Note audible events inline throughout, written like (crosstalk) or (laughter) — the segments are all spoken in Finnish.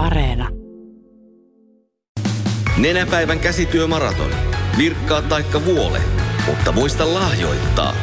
Areena. Nenäpäivän käsityömaraton. Virkkaa taikka vuole, mutta muista lahjoittaa.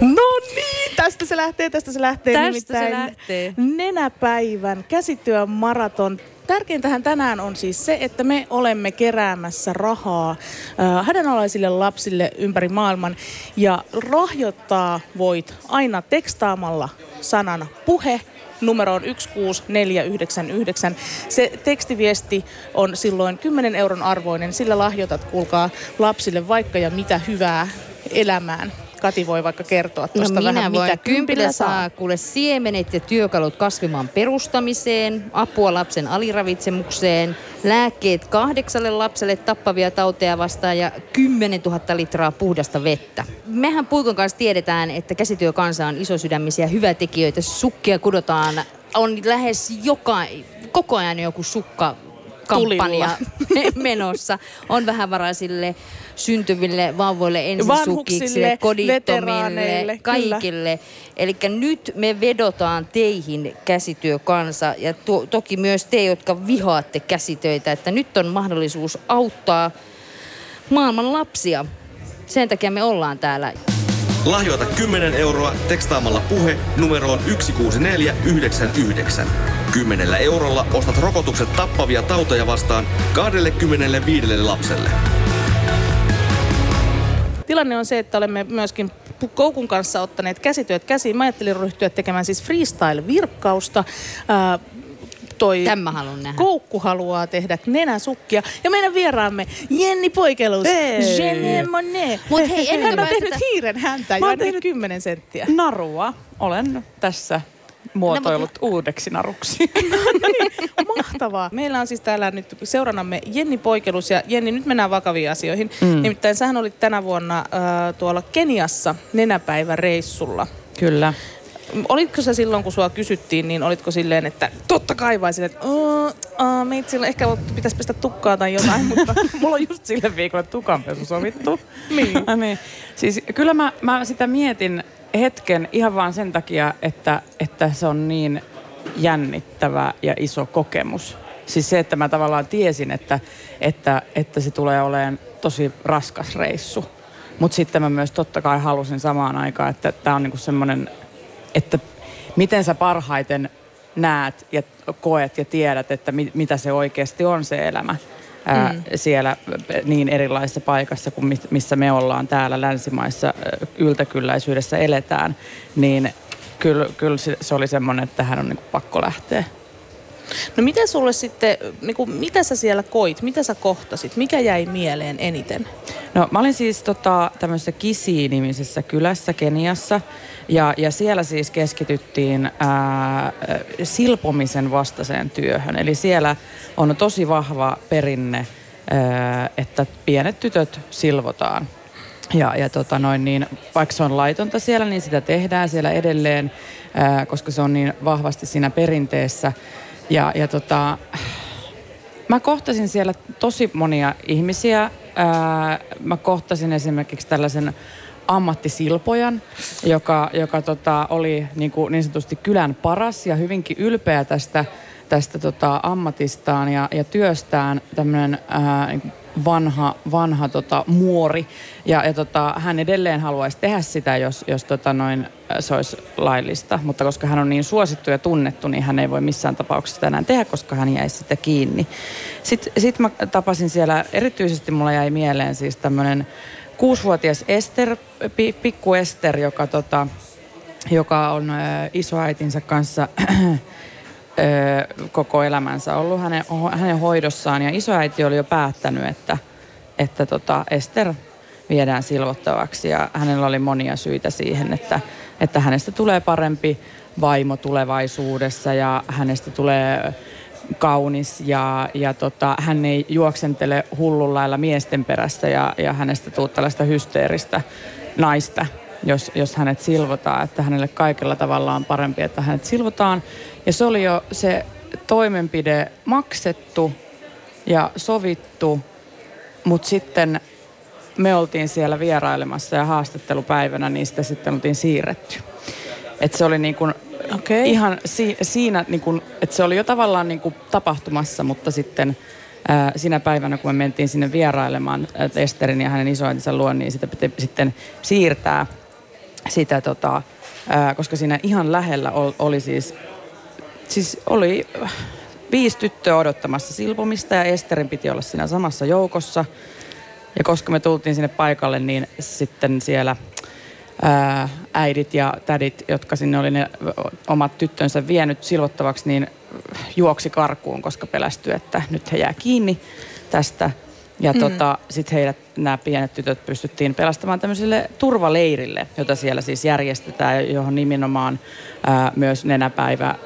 No niin, tästä se lähtee, tästä se lähtee. Tästä nimittäin se lähtee. Nenäpäivän käsityömaraton. Tärkeintähän tänään on siis se, että me olemme keräämässä rahaa äh, hädänalaisille lapsille ympäri maailman. Ja lahjoittaa voit aina tekstaamalla sanan puhe numeroon 16499. Se tekstiviesti on silloin 10 euron arvoinen. Sillä lahjoitat, kuulkaa, lapsille vaikka ja mitä hyvää elämään. Kati voi vaikka kertoa No tuosta minä vähän, voin. mitä Kympillä saa kuule siemenet ja työkalut kasvimaan perustamiseen, apua lapsen aliravitsemukseen, lääkkeet kahdeksalle lapselle tappavia tauteja vastaan ja 10 000 litraa puhdasta vettä. Mehän Puikon kanssa tiedetään, että käsityökansa on isosydämisiä hyvätekijöitä. Sukkia kudotaan, on lähes joka, koko ajan joku sukka kampanja (laughs) menossa. On vähävaraisille, syntyville vauvoille, ensisukiksille, Vanhuksille, kodittomille, kaikille. Eli nyt me vedotaan teihin käsityökansa ja to- toki myös te, jotka vihaatte käsitöitä, että nyt on mahdollisuus auttaa maailman lapsia. Sen takia me ollaan täällä. Lahjoita 10 euroa tekstaamalla puhe numeroon 16499. 10 eurolla ostat rokotukset tappavia tauteja vastaan 25 lapselle. Tilanne on se, että olemme myöskin Koukun kanssa ottaneet käsityöt käsiin. Mä ajattelin ryhtyä tekemään siis freestyle-virkkausta. Ää, toi Tämä haluan nähdä. Koukku haluaa tehdä nenäsukkia. Ja meidän vieraamme Jenni Poikelus. Hei. Jenny Monet. Mut hei, ennen Hän kuin on tehnyt päästetään- hiiren häntä Mä tehnyt- 10 senttiä. Narua olen tässä muotoillut uudeksi naruksi. (laughs) Mahtavaa. Meillä on siis täällä nyt seuranamme Jenni Poikelus ja Jenni, nyt mennään vakaviin asioihin. Mm. Nimittäin sähän olit tänä vuonna äh, tuolla Keniassa nenäpäiväreissulla. Kyllä. Olitko sä silloin, kun sua kysyttiin, niin olitko silleen, että totta kai vai silleen, että "Oo, aa, meitsillä ehkä pitäisi pestä tukkaa tai jotain, (laughs) mutta Mulla on just sille viikolle tukanpesu sovittu. (laughs) Niin. (laughs) niin. Siis kyllä mä, mä sitä mietin hetken ihan vaan sen takia, että, että se on niin jännittävä ja iso kokemus. Siis se, että mä tavallaan tiesin, että, että, että se tulee olemaan tosi raskas reissu. Mutta sitten mä myös totta kai halusin samaan aikaan, että tämä on niinku semmoinen, että miten sä parhaiten näet ja koet ja tiedät, että mi, mitä se oikeasti on se elämä ää, mm. siellä niin erilaisessa paikassa kuin mis- missä me ollaan täällä länsimaissa yltäkylläisyydessä eletään, niin kyllä, kyllä se, oli semmoinen, että tähän on niin pakko lähteä. no mitä sulle sitten, niin kuin, mitä sä siellä koit, mitä sä kohtasit, mikä jäi mieleen eniten? No mä olin siis tota, tämmöisessä Kisi-nimisessä kylässä Keniassa ja, ja siellä siis keskityttiin ää, silpomisen vastaiseen työhön. Eli siellä on tosi vahva perinne, ää, että pienet tytöt silvotaan. Ja, ja tota noin, niin, vaikka se on laitonta siellä, niin sitä tehdään siellä edelleen, ää, koska se on niin vahvasti siinä perinteessä. Ja, ja tota, Mä kohtasin siellä tosi monia ihmisiä. Ää, mä kohtasin esimerkiksi tällaisen ammattisilpojan, joka, joka tota, oli niin, kuin, niin sanotusti kylän paras ja hyvinkin ylpeä tästä, tästä tota, ammatistaan ja, ja työstään. Tämmöinen niin vanha, vanha tota, muori. Ja, ja tota, hän edelleen haluaisi tehdä sitä, jos, jos tota, noin, se olisi laillista. Mutta koska hän on niin suosittu ja tunnettu, niin hän ei voi missään tapauksessa enää tehdä, koska hän jäisi sitä kiinni. Sitten sit mä tapasin siellä, erityisesti mulla jäi mieleen siis tämmöinen kuusivuotias Ester, pi, pikku Ester, joka, tota, joka on isoäitinsä kanssa (clears throat) koko elämänsä ollut hänen, hänen hoidossaan. Ja isoäiti oli jo päättänyt, että, että tota Ester viedään silvottavaksi ja hänellä oli monia syitä siihen, että, että hänestä tulee parempi vaimo tulevaisuudessa ja hänestä tulee kaunis ja, ja tota, hän ei juoksentele hullun lailla miesten perässä ja, ja hänestä tuu tällaista hysteeristä naista, jos, jos hänet silvotaan, että hänelle kaikella tavalla on parempi, että hänet silvotaan. Ja se oli jo se toimenpide maksettu ja sovittu, mutta sitten me oltiin siellä vierailemassa ja haastattelupäivänä niistä sitten oltiin siirretty. Et se oli niin kuin Okei. Ihan si- siinä, niin kun, että se oli jo tavallaan niin kun tapahtumassa, mutta sitten ää, sinä päivänä, kun me mentiin sinne vierailemaan Esterin ja hänen isoäitinsä luon, niin sitä piti sitten siirtää sitä, tota, ää, koska siinä ihan lähellä ol, oli siis, siis oli äh, viisi tyttöä odottamassa silpomista ja Esterin piti olla siinä samassa joukossa. Ja koska me tultiin sinne paikalle, niin sitten siellä ää, äidit ja tädit, jotka sinne oli ne omat tyttönsä vienyt silvottavaksi, niin juoksi karkuun, koska pelästyi, että nyt he jää kiinni tästä. Ja mm. tota, sitten heidät, nämä pienet tytöt pystyttiin pelastamaan tämmöiselle turvaleirille, jota siellä siis järjestetään, johon nimenomaan ää, myös nenäpäivä ää,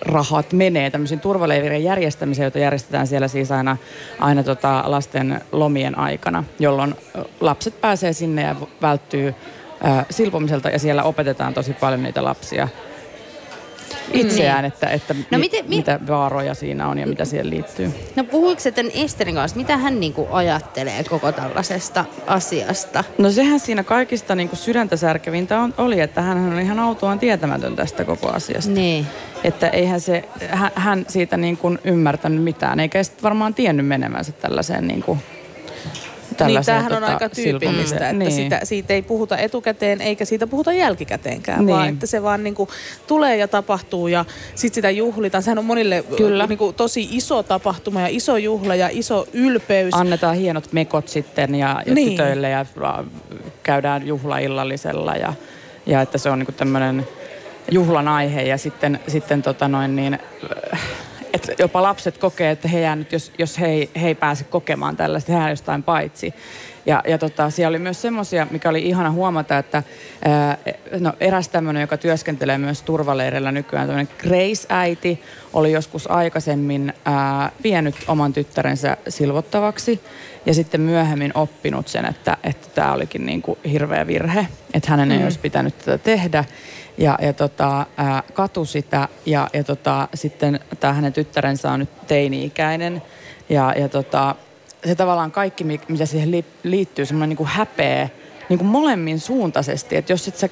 rahat menee tämmöisiin turvaleirin järjestämiseen, jota järjestetään siellä siis aina, aina tota lasten lomien aikana, jolloin lapset pääsee sinne ja välttyy ää, silpomiselta ja siellä opetetaan tosi paljon niitä lapsia itseään, Niin. että, että No mi, miten- mi- mitä vaaroja siinä on ja mitä siihen liittyy. No puhuiko se tämän Esterin kanssa, mitä hän niinku ajattelee koko tällaisesta asiasta? No sehän siinä kaikista niin kuin sydäntä särkevintä on, oli, että hän on ihan autuaan tietämätön tästä koko asiasta. Niin. Että eihän se, hän, hän siitä niin kuin ymmärtänyt mitään, eikä sitten varmaan tiennyt menevänsä tällaiseen niin kuin, Niin, tämähän on tota, aika tyypillistä, että niin. sitä, siitä ei puhuta etukäteen eikä siitä puhuta jälkikäteenkään, Niin. vaan että se vaan niinku tulee ja tapahtuu ja sitten sitä juhlitaan. Sehän on monille Kyllä. Niinku tosi iso tapahtuma ja iso juhla ja iso ylpeys. Annetaan hienot mekot sitten ja, ja Niin. tytöille ja käydään juhlaillallisella ja, ja että se on niin tämmöinen juhlan aihe ja sitten, sitten tota noin niin, että jopa lapset kokee, että he jää nyt, jos, jos he, he ei pääse kokemaan tällaista, he jää jostain paitsi. Ja, ja tota, siellä oli myös semmoisia, mikä oli ihana huomata, että ää, no, eräs tämmöinen, joka työskentelee myös turvaleireillä nykyään, tämmöinen Grace-äiti, oli joskus aikaisemmin ää, vienyt oman tyttärensä silvottavaksi ja sitten myöhemmin oppinut sen, että että tämä olikin niin kuin hirveä virhe, että hänen ei olisi pitänyt tätä tehdä. Ja, ja tota, ää, katu sitä ja, ja tota, sitten tämä hänen tyttärensä on nyt teini-ikäinen ja, ja tota, se tavallaan kaikki, mi- mitä siihen li- liittyy, semmoinen niin kuin häpeä, niin kuin molemmin suuntaisesti. Että jos, et sä,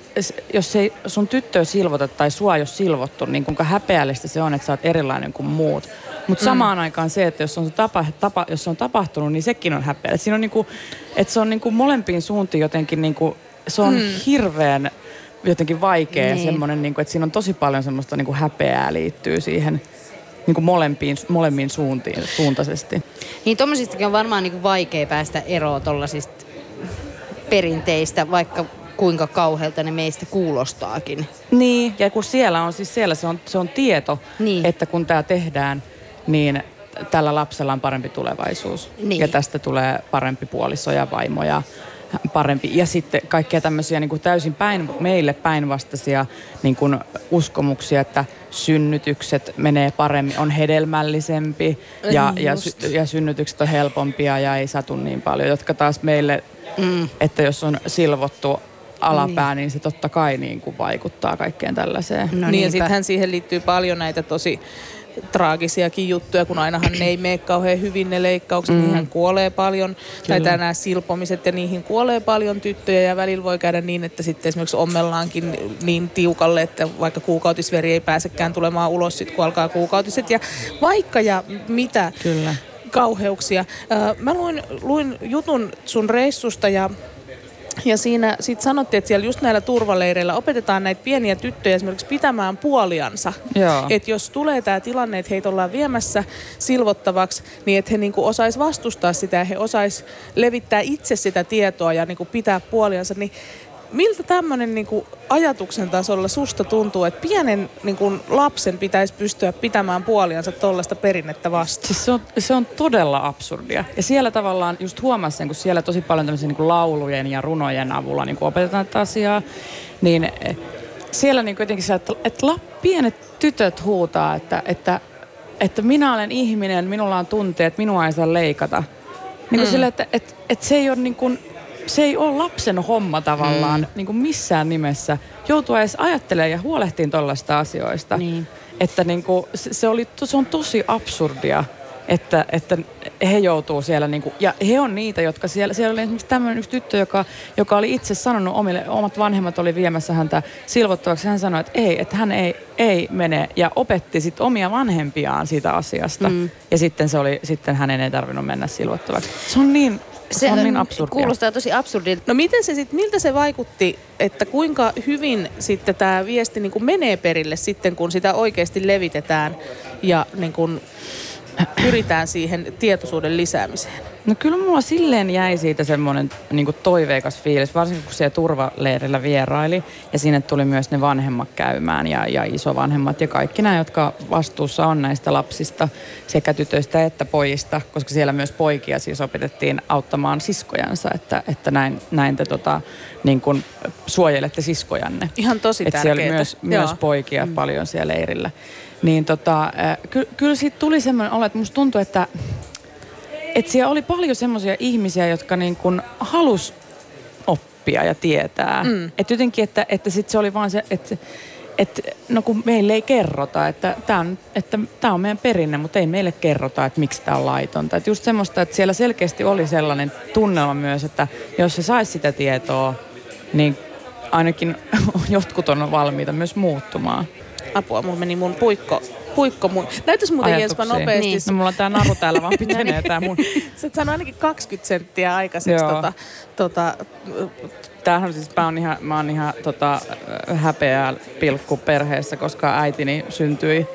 jos ei sun tyttöä silvota tai sua ei ole silvottu, niin kuinka häpeällistä se on, että sä oot erilainen kuin muut. Mutta samaan aikaan se, että jos on, tapa, tapa, jos se on tapahtunut, niin sekin on häpeä. Siinä on niin kuin, että se on niin kuin molempiin suuntiin jotenkin, niin kuin, se on hirveän jotenkin vaikea Niin. semmoinen, niin kuin, että siinä on tosi paljon semmoista niin kuin häpeää liittyy siihen niin kuin molempiin, molemmin suuntiin, suuntaisesti. Niin tommosistakin on varmaan niinku vaikea päästä eroon tollasista perinteistä, vaikka kuinka kauhealta ne meistä kuulostaakin. Niin, ja kun siellä on siis siellä se on, se on tieto, Niin. että kun tämä tehdään, niin tällä lapsella on parempi tulevaisuus. Niin. Ja tästä tulee parempi puoliso ja vaimo ja parempi. Ja sitten kaikkea tämmöisiä niin kuin täysin päin, meille päinvastaisia niin kuin uskomuksia, että synnytykset menee paremmin, on hedelmällisempi ja, Niin ja, sy- ja synnytykset on helpompia ja ei satu niin paljon, jotka taas meille, mm. että jos on silvottu alapää, niin, niin se totta kai niin kuin vaikuttaa kaikkeen tällaiseen. No niin ja niinpä. sittenhän siihen liittyy paljon näitä tosi traagisiakin juttuja, kun ainahan ne ei mene kauhean hyvin ne leikkaukset, mm. niihin kuolee paljon, tai Kyllä. nämä silpomiset ja niihin kuolee paljon tyttöjä ja välillä voi käydä niin, että sitten esimerkiksi ommellaankin niin tiukalle, että vaikka kuukautisveri ei pääsekään tulemaan ulos sit kun alkaa kuukautiset ja vaikka ja mitä Kyllä. kauheuksia. Mä luin, luin jutun sun reissusta ja ja siinä sitten sanottiin, että siellä just näillä turvaleireillä opetetaan näitä pieniä tyttöjä esimerkiksi pitämään puoliansa. Että jos tulee tämä tilanne, että heitä ollaan viemässä silvottavaksi, niin että he niinku osais vastustaa sitä ja he osais levittää itse sitä tietoa ja niinku pitää puoliansa. Niin miltä tämmöinen niinku ajatuksen tasolla susta tuntuu, että pienen niinku lapsen pitäisi pystyä pitämään puoliansa tuollaista perinnettä vastaan? Siis se on, se on todella absurdia. Ja siellä tavallaan just huomasin, sen, kun siellä tosi paljon tämmöisiä niin kuin laulujen ja runojen avulla niin kuin opetetaan tätä asiaa, niin eh, siellä niin jotenkin se, että, että la, pienet tytöt huutaa, että, että, että minä olen ihminen, minulla on tunteet, minua ei saa leikata. Niin kuin mm. sille, että, että, että se ei ole niin kuin, se ei ole lapsen homma tavallaan mm. niin kuin missään nimessä joutua edes ajattelemaan ja huolehtiin tuollaista asioista. Niin. Että niin kuin, se, se, oli, se on tosi absurdia, että, että he joutuu siellä, niin kuin, ja he on niitä, jotka siellä, siellä oli esimerkiksi tämmöinen yksi tyttö, joka, joka oli itse sanonut omille, omat vanhemmat oli viemässä häntä silvottavaksi. Hän sanoi, että ei, että hän ei, ei mene ja opetti sitten omia vanhempiaan siitä asiasta. Mm. Ja sitten se oli, sitten hänen ei tarvinnut mennä silvottavaksi. Se on niin se, on niin absurdia. Kuulostaa tosi absurdilta. No miten se sit, miltä se vaikutti, että kuinka hyvin sitten tämä viesti niin kuin menee perille sitten, kun sitä oikeasti levitetään ja niin kuin pyritään siihen tietoisuuden lisäämiseen? No kyllä mulla silleen jäi siitä semmoinen niin toiveikas fiilis, varsinkin kun siellä turvaleirillä vieraili ja sinne tuli myös ne vanhemmat käymään ja, ja isovanhemmat ja kaikki nämä, jotka vastuussa on näistä lapsista sekä tytöistä että pojista, koska siellä myös poikia siis opetettiin auttamaan siskojansa, että, että näin, näin te tota, niin kuin suojelette siskojanne. Ihan tosi tärkeää. Siellä oli myös, myös poikia mm. paljon siellä leirillä. Niin tota, ky- kyllä siitä tuli semmoinen olo, että musta tuntui, että että siellä oli paljon semmoisia ihmisiä, jotka niin kuin halus oppia ja tietää. Mm. Että jotenkin, että, että sit se oli vaan se, että että no kun meille ei kerrota, että tämä on, että tää on meidän perinne, mutta ei meille kerrota, että miksi tämä on laitonta. Että just semmoista, että siellä selkeästi oli sellainen tunnelma myös, että jos se saisi sitä tietoa, niin ainakin (laughs) jotkut on valmiita myös muuttumaan. Apua, mulla meni mun puikko puikko mun. Näytäis muuten Jenspa nopeasti. Niin. No, mulla on tää naru täällä vaan pitenee tää mun. (laughs) Sä et ainakin 20 senttiä aikaiseksi tota, tota, Tämähän siis, mä oon ihan, mä oon ihan tota, häpeää pilkku perheessä, koska äitini syntyi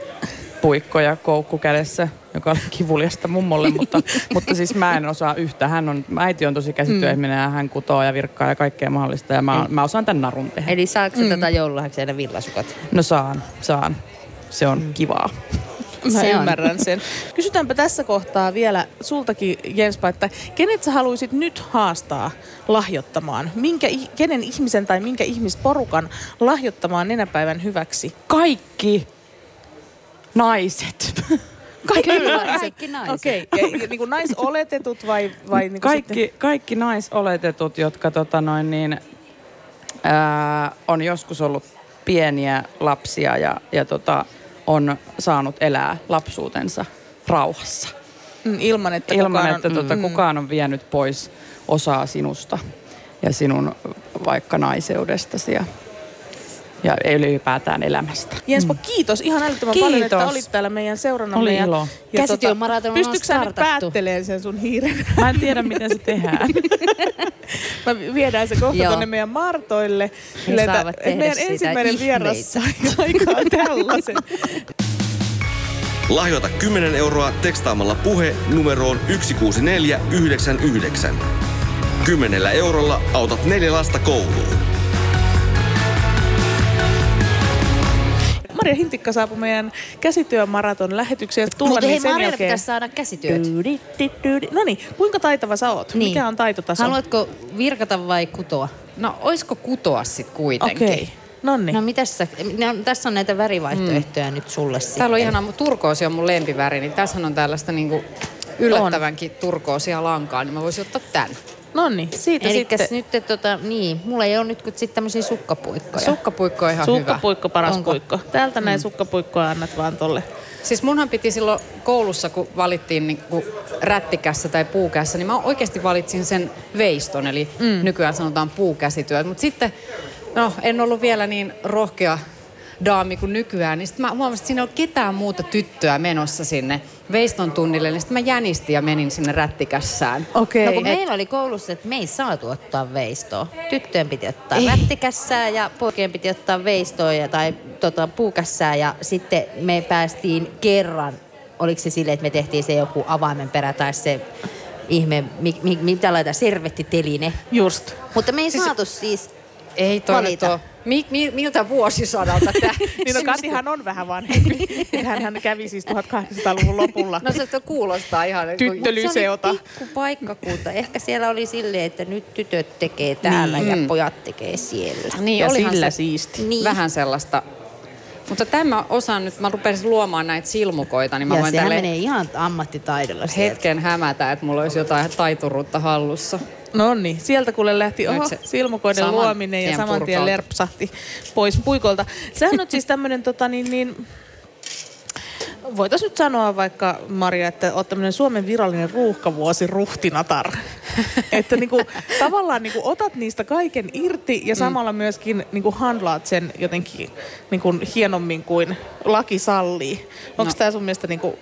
puikko ja koukku kädessä, joka oli kivuliasta mummolle, (laughs) mutta, mutta siis mä en osaa yhtä. Hän on, äiti on tosi käsityöihminen mm. ja hän kutoo ja virkkaa ja kaikkea mahdollista ja mä, mä osaan tämän narun tehdä. Eli saako mm. tätä joululahjaksi villasukat? No saan, saan se on mm. kivaa. (laughs) Mä se ymmärrän on. sen. Kysytäänpä tässä kohtaa vielä sultakin, Jenspa, että kenet sä haluaisit nyt haastaa lahjoittamaan? Minkä, kenen ihmisen tai minkä ihmisporukan lahjoittamaan nenäpäivän hyväksi? Kaikki naiset. (laughs) Kaikki naiset. Kaikki naiset. Okei, okay. niin kuin naisoletetut vai, vai niin kuin kaikki, sitten? kaikki naisoletetut, jotka tota noin niin, ää, on joskus ollut pieniä lapsia ja, ja tota, on saanut elää lapsuutensa rauhassa. Mm, ilman, että, ilman, kukaan, että on, tota, mm. kukaan on vienyt pois osaa sinusta ja sinun vaikka naiseudestasi ja, ja ylipäätään elämästä. Jenspo, mm. kiitos ihan älyttömän kiitos. paljon, että olit täällä meidän seuranamme. Oli ilo. Ja, Käsityömaraton tota, Pystytkö sä nyt päättelemään sen sun hiiren? Mä en tiedä, miten se tehdään. (laughs) Mä viedään se kohta tuonne meidän Martoille. He saavat tehdä meidän ensimmäinen vieras sai aikaan tällaisen. Lahjoita 10 euroa tekstaamalla puhe numeroon 16499. Kymmenellä eurolla autat neljä lasta kouluun. Maria Hintikka saapui meidän käsityömaraton lähetykseen. Mutta hei, Marialle jälkeen... pitäisi saada käsityöt. No niin, kuinka taitava sä oot? Niin. Mikä on taitotaso? Haluatko virkata vai kutoa? No, oisko kutoa sit kuitenkin? Okei. Okay. Nonni. No mitäs sä, no, tässä on näitä värivaihtoehtoja mm. nyt sulle sitten. Täällä on ihana, turkoosi on mun lempiväri, niin tässä on tällaista niinku yllättävänkin on. turkoosia lankaa, niin mä voisin ottaa tän. No niin, siitä Elikkäs sitten. nyt, että tota, niin, mulla ei ole nyt kuin sitten tämmöisiä sukkapuikkoja. Sukkapuikko on ihan Sukkapuikko hyvä. paras Onko? puikko. Täältä mm. näin sukkapuikkoa annat vaan tolle. Siis munhan piti silloin koulussa, kun valittiin niin kuin rättikässä tai puukässä, niin mä oikeasti valitsin sen veiston, eli mm. nykyään sanotaan puukäsityöt. Mutta sitten, no en ollut vielä niin rohkea daami kuin nykyään, niin sitten mä huomasin, että siinä ei ole ketään muuta tyttöä menossa sinne veiston tunnille, niin sitten mä jänistin ja menin sinne rättikässään. Okei. Okay. No kun Et... meillä oli koulussa, että me ei saatu ottaa veistoa. Tyttöjen piti ottaa ei. rättikässää ja poikien piti ottaa veistoa ja, tai tota, puukässää ja sitten me päästiin kerran, oliko se silleen, että me tehtiin se joku avaimen perä tai se ihme, mi, mi, mitä laita, servettiteline. Just. Mutta me ei siis, saatu siis ei toi valita. Mi, mi, miltä vuosisadalta tämä? (laughs) niin no Katihan on vähän vanhempi. (laughs) hän, hän kävi siis 1800-luvun lopulla. No se kuulostaa ihan... Tyttölyseota. Se oli pikku paikkakunta. Ehkä siellä oli silleen, että nyt tytöt tekee täällä niin. ja pojat tekee siellä. Niin, ja sillä se, siisti. Niin. Vähän sellaista mutta tämä osaan nyt, mä rupesin luomaan näitä silmukoita, niin mä ja voin tälle menee ihan ammattitaidolla Hetken sieltä. hämätä, että mulla olisi jotain taituruutta hallussa. No niin, sieltä kuule lähti oho, silmukoiden luominen ja saman tien lerpsahti pois puikolta. Sehän on siis (laughs) tämmöinen tota niin, niin voitaisiin nyt sanoa vaikka, Maria, että olet tämmöinen Suomen virallinen ruuhkavuosi ruhtinatar. (laughs) että niinku, tavallaan niinku, otat niistä kaiken irti ja mm. samalla myöskin niinku, handlaat sen jotenkin niinku, hienommin kuin laki sallii. Onko no. tämä sun mielestä niinku,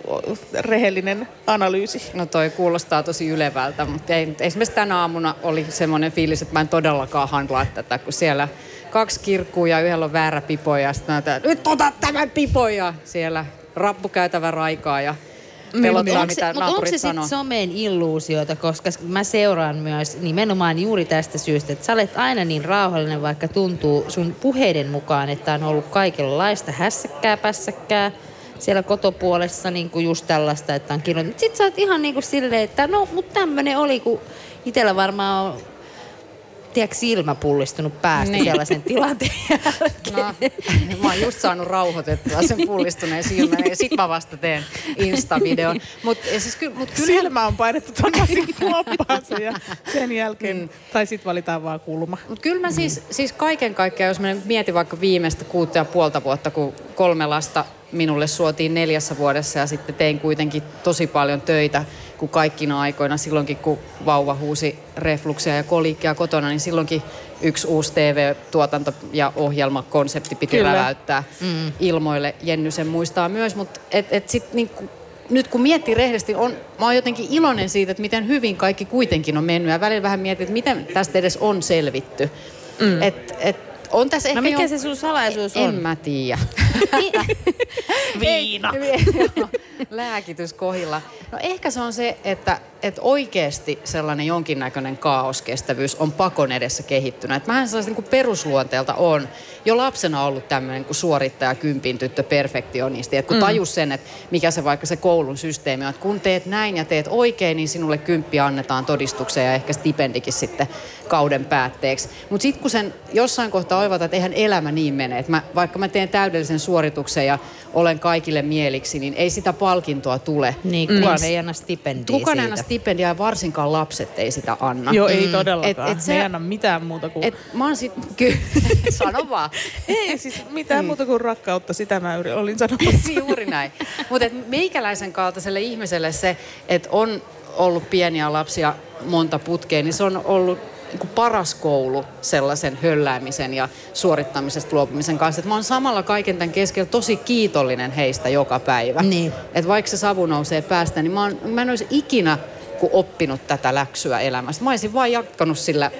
rehellinen analyysi? No toi kuulostaa tosi ylevältä, mutta ei, esimerkiksi tänä aamuna oli semmoinen fiilis, että mä en todellakaan handlaa tätä, kun siellä kaksi kirkkuu ja yhdellä on väärä pipo ja sitten nyt ota tämän pipo ja siellä rappukäytävä raikaa ja pelottaa, niin, mitä Mutta onko se sitten somen illuusioita, koska mä seuraan myös nimenomaan juuri tästä syystä, että sä olet aina niin rauhallinen, vaikka tuntuu sun puheiden mukaan, että on ollut kaikenlaista hässäkkää, pässäkkää siellä kotopuolessa niin kuin just tällaista, että on kirjoittanut. Sitten sä oot ihan niin kuin silleen, että no, mutta tämmöinen oli, kun itsellä varmaan on tiedätkö, silmä pullistunut päästä niin. sellaisen tilanteen (laughs) jälkeen. No, mä oon just saanut rauhoitettua sen pullistuneen silmän ja sit mä vasta teen Insta-videon. Mut, siis, ky, mut kyllä... Silmä on painettu tonnasin kuoppaansa ja sen jälkeen, mm. tai sit valitaan vaan kulma. Mut kyllä mä siis, siis kaiken kaikkiaan, jos mä mietin vaikka viimeistä kuutta ja puolta vuotta, kun kolme lasta minulle suotiin neljässä vuodessa ja sitten tein kuitenkin tosi paljon töitä kuin kaikkina aikoina. Silloinkin, kun vauva huusi refluksia ja kolikkia kotona, niin silloinkin yksi uusi TV-tuotanto ja ohjelmakonsepti piti Kyllä. räväyttää mm. ilmoille. Jenny sen muistaa myös, mutta et, et sit niinku, nyt kun miettii rehellisesti, on, mä oon jotenkin iloinen siitä, että miten hyvin kaikki kuitenkin on mennyt. Ja välillä vähän mietin, että miten tästä edes on selvitty. Mm. Et, et on tässä no ehkä mikä jo... se sun salaisuus on? En mä tiedä. (laughs) Viina. (laughs) Lääkitys kohilla. No ehkä se on se, että, että oikeasti sellainen jonkinnäköinen kaoskestävyys on pakon edessä kehittynyt. Että mähän sellaisen niin perusluonteelta on jo lapsena ollut tämmöinen kuin suorittaja, kympin tyttö, perfektionisti. Että kun mm. tajus sen, että mikä se vaikka se koulun systeemi on, että kun teet näin ja teet oikein, niin sinulle kymppi annetaan todistukseen ja ehkä stipendikin sitten kauden päätteeksi. Mutta sitten kun sen jossain kohtaa oivata, että eihän elämä niin mene, että mä, vaikka mä teen täydellisen suorituksen ja olen kaikille mieliksi, niin ei sitä palkintoa tule. Niin, kukaan mm. ei anna stipendiä Kukaan ei anna stipendiä ja varsinkaan lapset ei sitä anna. Joo, ei mm. todellakaan. Et, et se, ei anna mitään muuta kuin... Et, mä oon sit, (laughs) ky- sano vaan. (laughs) ei siis mitään mm. muuta kuin rakkautta, sitä mä olin sanomassa. Juuri näin. Mutta meikäläisen kaltaiselle ihmiselle se, että on ollut pieniä lapsia monta putkea, niin se on ollut niin paras koulu sellaisen hölläämisen ja suorittamisesta luopumisen kanssa. Että mä oon samalla kaiken tämän keskellä tosi kiitollinen heistä joka päivä. Niin. Että vaikka se savu nousee päästä, niin mä, oon, mä en olisi ikinä kun oppinut tätä läksyä elämästä. Mä olisin vaan jatkanut sillä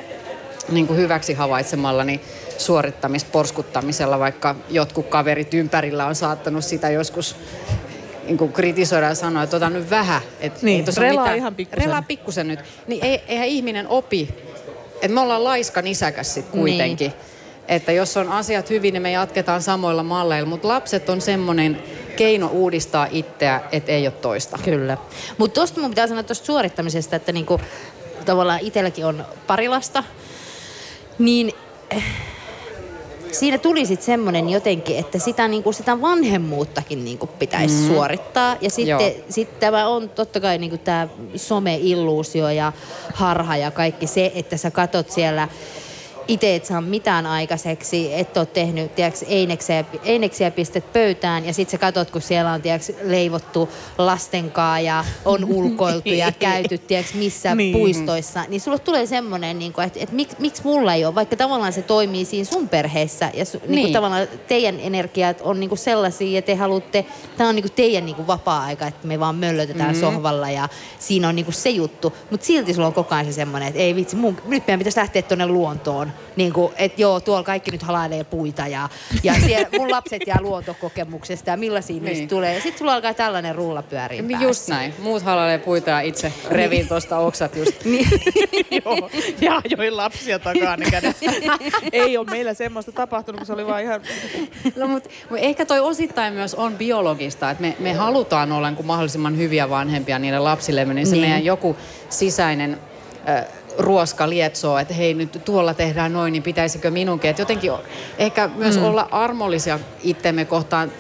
niin kuin hyväksi havaitsemallani suorittamisporskuttamisella, vaikka jotkut kaverit ympärillä on saattanut sitä joskus niin kuin kritisoida ja sanoa, että ota nyt vähän. Että niin, relaa mitään. ihan pikkusen. Relaa pikkusen nyt. Niin ei, eihän ihminen opi että me ollaan laiska nisäkäs sit kuitenkin. Niin. Että jos on asiat hyvin, niin me jatketaan samoilla malleilla. Mutta lapset on semmoinen keino uudistaa itseä, että ei ole toista. Kyllä. Mutta tuosta mun pitää sanoa tuosta suorittamisesta, että niinku, tavallaan itselläkin on parilasta. Niin siinä tuli sitten semmoinen jotenkin, että sitä, niinku, sitä vanhemmuuttakin niinku pitäisi mm. suorittaa. Ja sitten sit tämä on totta kai niinku tämä some-illuusio ja harha ja kaikki se, että sä katot siellä itse et saa mitään aikaiseksi, et ole tehnyt tiiäks, eineksiä, eineksiä pistet pöytään ja sitten sä katot, kun siellä on tiiäks, leivottu lastenkaa ja on (laughs) ulkoiltu ja käyty tiiäks, missä niin. puistoissa, niin sulle tulee semmoinen, niin että et mik, miksi mulla ei ole, vaikka tavallaan se toimii siinä sun perheessä ja su, niin. Niin tavallaan teidän energiat on niin kuin sellaisia ja te haluatte, tämä on niin kuin teidän niin kuin vapaa-aika, että me vaan möllötetään mm-hmm. sohvalla ja siinä on niin kuin se juttu, mutta silti sulla on koko ajan se semmoinen, että ei vitsi, mun, nyt meidän pitäisi lähteä tuonne luontoon niin kuin, että joo, tuolla kaikki nyt halailee puita ja, ja siellä mun (laughs) lapset jää luontokokemuksesta ja millaisia niin. niistä tulee. Ja sitten sulla alkaa tällainen rulla pyöriä niin Just näin. Muut halailee puita ja itse revin tuosta oksat just. (laughs) niin. (laughs) joo, ja join lapsia takaa niin kädessä. Ei ole meillä semmoista tapahtunut, kun se oli vaan ihan... no, mutta ehkä toi osittain myös on biologista, että me, me halutaan olla niin mahdollisimman hyviä vanhempia niille lapsille, niin se niin. meidän joku sisäinen ruoska lietsoo, että hei nyt tuolla tehdään noin, niin pitäisikö minunkin. Että jotenkin ehkä myös mm. olla armollisia itsemme kohtaan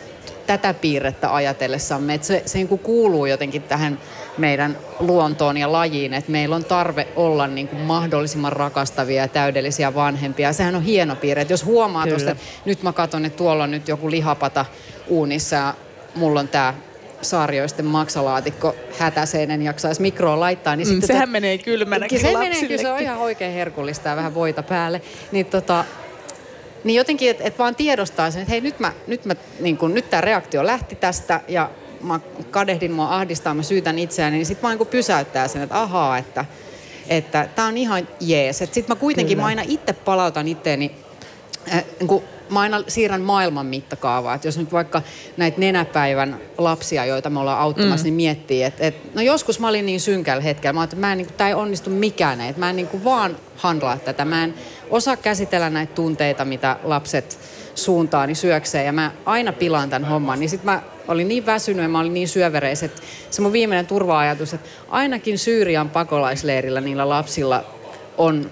tätä piirrettä ajatellessamme. Että se, se niin kuin kuuluu jotenkin tähän meidän luontoon ja lajiin, että meillä on tarve olla niin kuin mahdollisimman rakastavia ja täydellisiä vanhempia. Sehän on hieno piirre, että jos huomaa tuosta, että nyt mä katson, että tuolla on nyt joku lihapata uunissa ja mulla on tämä saarioisten maksalaatikko hätäseen, en jaksaisi mikroon laittaa. Niin Mm, sitten sehän te- menee kylmänäkin Se menee, kyllä se on ihan oikein herkullista ja vähän voita päälle. Niin tota, niin jotenkin, että et vaan tiedostaa sen, että hei nyt, mä, nyt, mä, niin kun, nyt tämä reaktio lähti tästä ja mä kadehdin, mua ahdistaa, mä syytän itseäni, niin sitten vaan niin pysäyttää sen, että ahaa, että että tämä on ihan jees. Sitten mä kuitenkin Kyllä. mä aina itse palautan itteeni, äh, niin mä aina siirrän maailman mittakaavaa. Että jos nyt vaikka näitä nenäpäivän lapsia, joita me ollaan auttamassa, mm. niin miettii, että, että no joskus mä olin niin synkällä hetkellä. Mä ajattelin, että mä en, niin tämä ei onnistu mikään, että mä en niin vaan handlaa tätä. Mä en osaa käsitellä näitä tunteita, mitä lapset suuntaani syökseen ja mä aina pilaan tämän homman. Niin sit mä olin niin väsynyt ja mä olin niin syövereis, että se mun viimeinen turva-ajatus, että ainakin Syyrian pakolaisleirillä niillä lapsilla on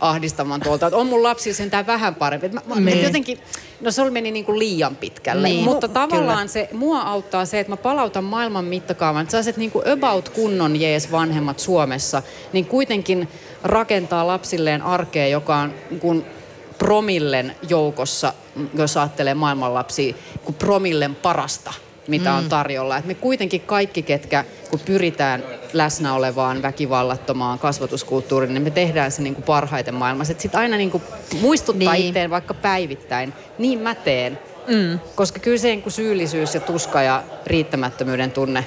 ahdistamaan tuolta, että on mun lapsi sentään vähän parempi. Mä, mä, Niin. jotenkin, no se meni niin kuin liian pitkälle. Niin. Mutta Mu- tavallaan se, mua auttaa se, että mä palautan maailman mittakaavan. Että sellaiset niin kuin about kunnon jees vanhemmat Suomessa, niin kuitenkin rakentaa lapsilleen arkea, joka on niin kuin promillen joukossa, jos ajattelee maailman lapsia, kuin promillen parasta mitä on tarjolla. Et me kuitenkin kaikki, ketkä kun pyritään läsnä olevaan väkivallattomaan kasvatuskulttuuriin, niin me tehdään se niin kuin parhaiten maailmassa. Sitten aina niin kuin muistuttaa Niin. itteen vaikka päivittäin, niin mä teen. Mm. Koska kyllä se niin kuin syyllisyys ja tuska ja riittämättömyyden tunne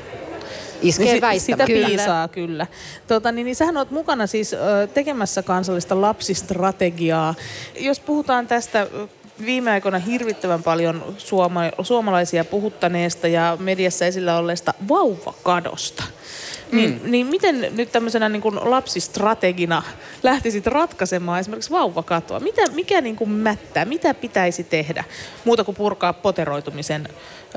iskee Niin si- sitä väistämättä. piisaa kyllä. Tota, niin, niin sähän oot mukana siis ö, tekemässä kansallista lapsistrategiaa. Jos puhutaan tästä viime aikoina hirvittävän paljon suoma, suomalaisia puhuttaneesta ja mediassa esillä olleesta vauvakadosta. Niin, niin miten nyt tämmöisenä niin kuin lapsistrategina lähtisit ratkaisemaan esimerkiksi vauvakatoa? Mitä, mikä niin kuin mättää? Mitä pitäisi tehdä muuta kuin purkaa poteroitumisen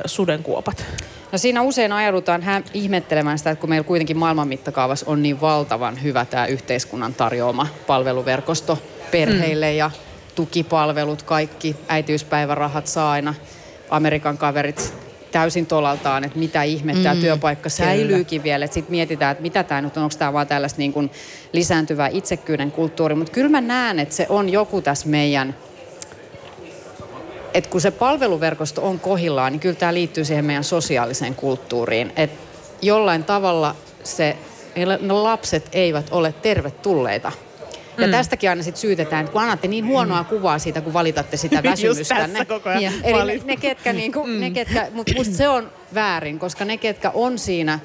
sudenkuopat? No siinä usein ajaudutaan hä- ihmettelemään sitä, että kun meillä kuitenkin maailman mittakaavassa on niin valtavan hyvä tämä yhteiskunnan tarjoama palveluverkosto perheille mm. ja tukipalvelut, kaikki äitiyspäivärahat saa aina Amerikan kaverit täysin tolaltaan, että mitä ihmettä mm, työpaikka säilyykin vielä. Sitten mietitään, että mitä tämä nyt on, onko tämä vaan tällaista niin kuin lisääntyvää itsekyyden kulttuuri. Mutta kyllä mä näen, että se on joku tässä meidän että kun se palveluverkosto on kohillaan, niin kyllä tämä liittyy siihen meidän sosiaaliseen kulttuuriin. Että jollain tavalla se, ne lapset eivät ole tervetulleita. Ja tästäkin aina sit syytetään, että kun annatte niin huonoa kuvaa siitä, kun valitatte sitä (laughs) Just väsymystänne. koko ajan Ja. (laughs) Eli ne, ne, ketkä, niinku, ne ketkä, mutta musta se on väärin, koska ne, ketkä on siinä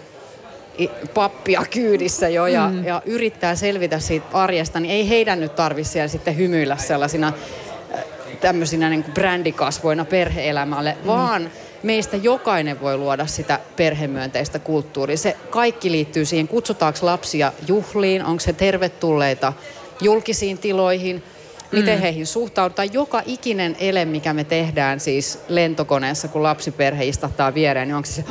pappia kyydissä jo ja, mm. ja yrittää selvitä siitä arjesta, niin ei heidän nyt tarvitse siellä sitten hymyillä sellaisina äh, tämmöisinä niin kuin brändikasvoina perheelämälle, mm. vaan meistä jokainen voi luoda sitä perhemyönteistä kulttuuria. Se kaikki liittyy siihen, kutsutaanko lapsia juhliin, onko se tervetulleita julkisiin tiloihin, miten mm. heihin suhtaudutaan. Joka ikinen ele, mikä me tehdään siis lentokoneessa, kun lapsiperhe istahtaa viereen, niin onko se se,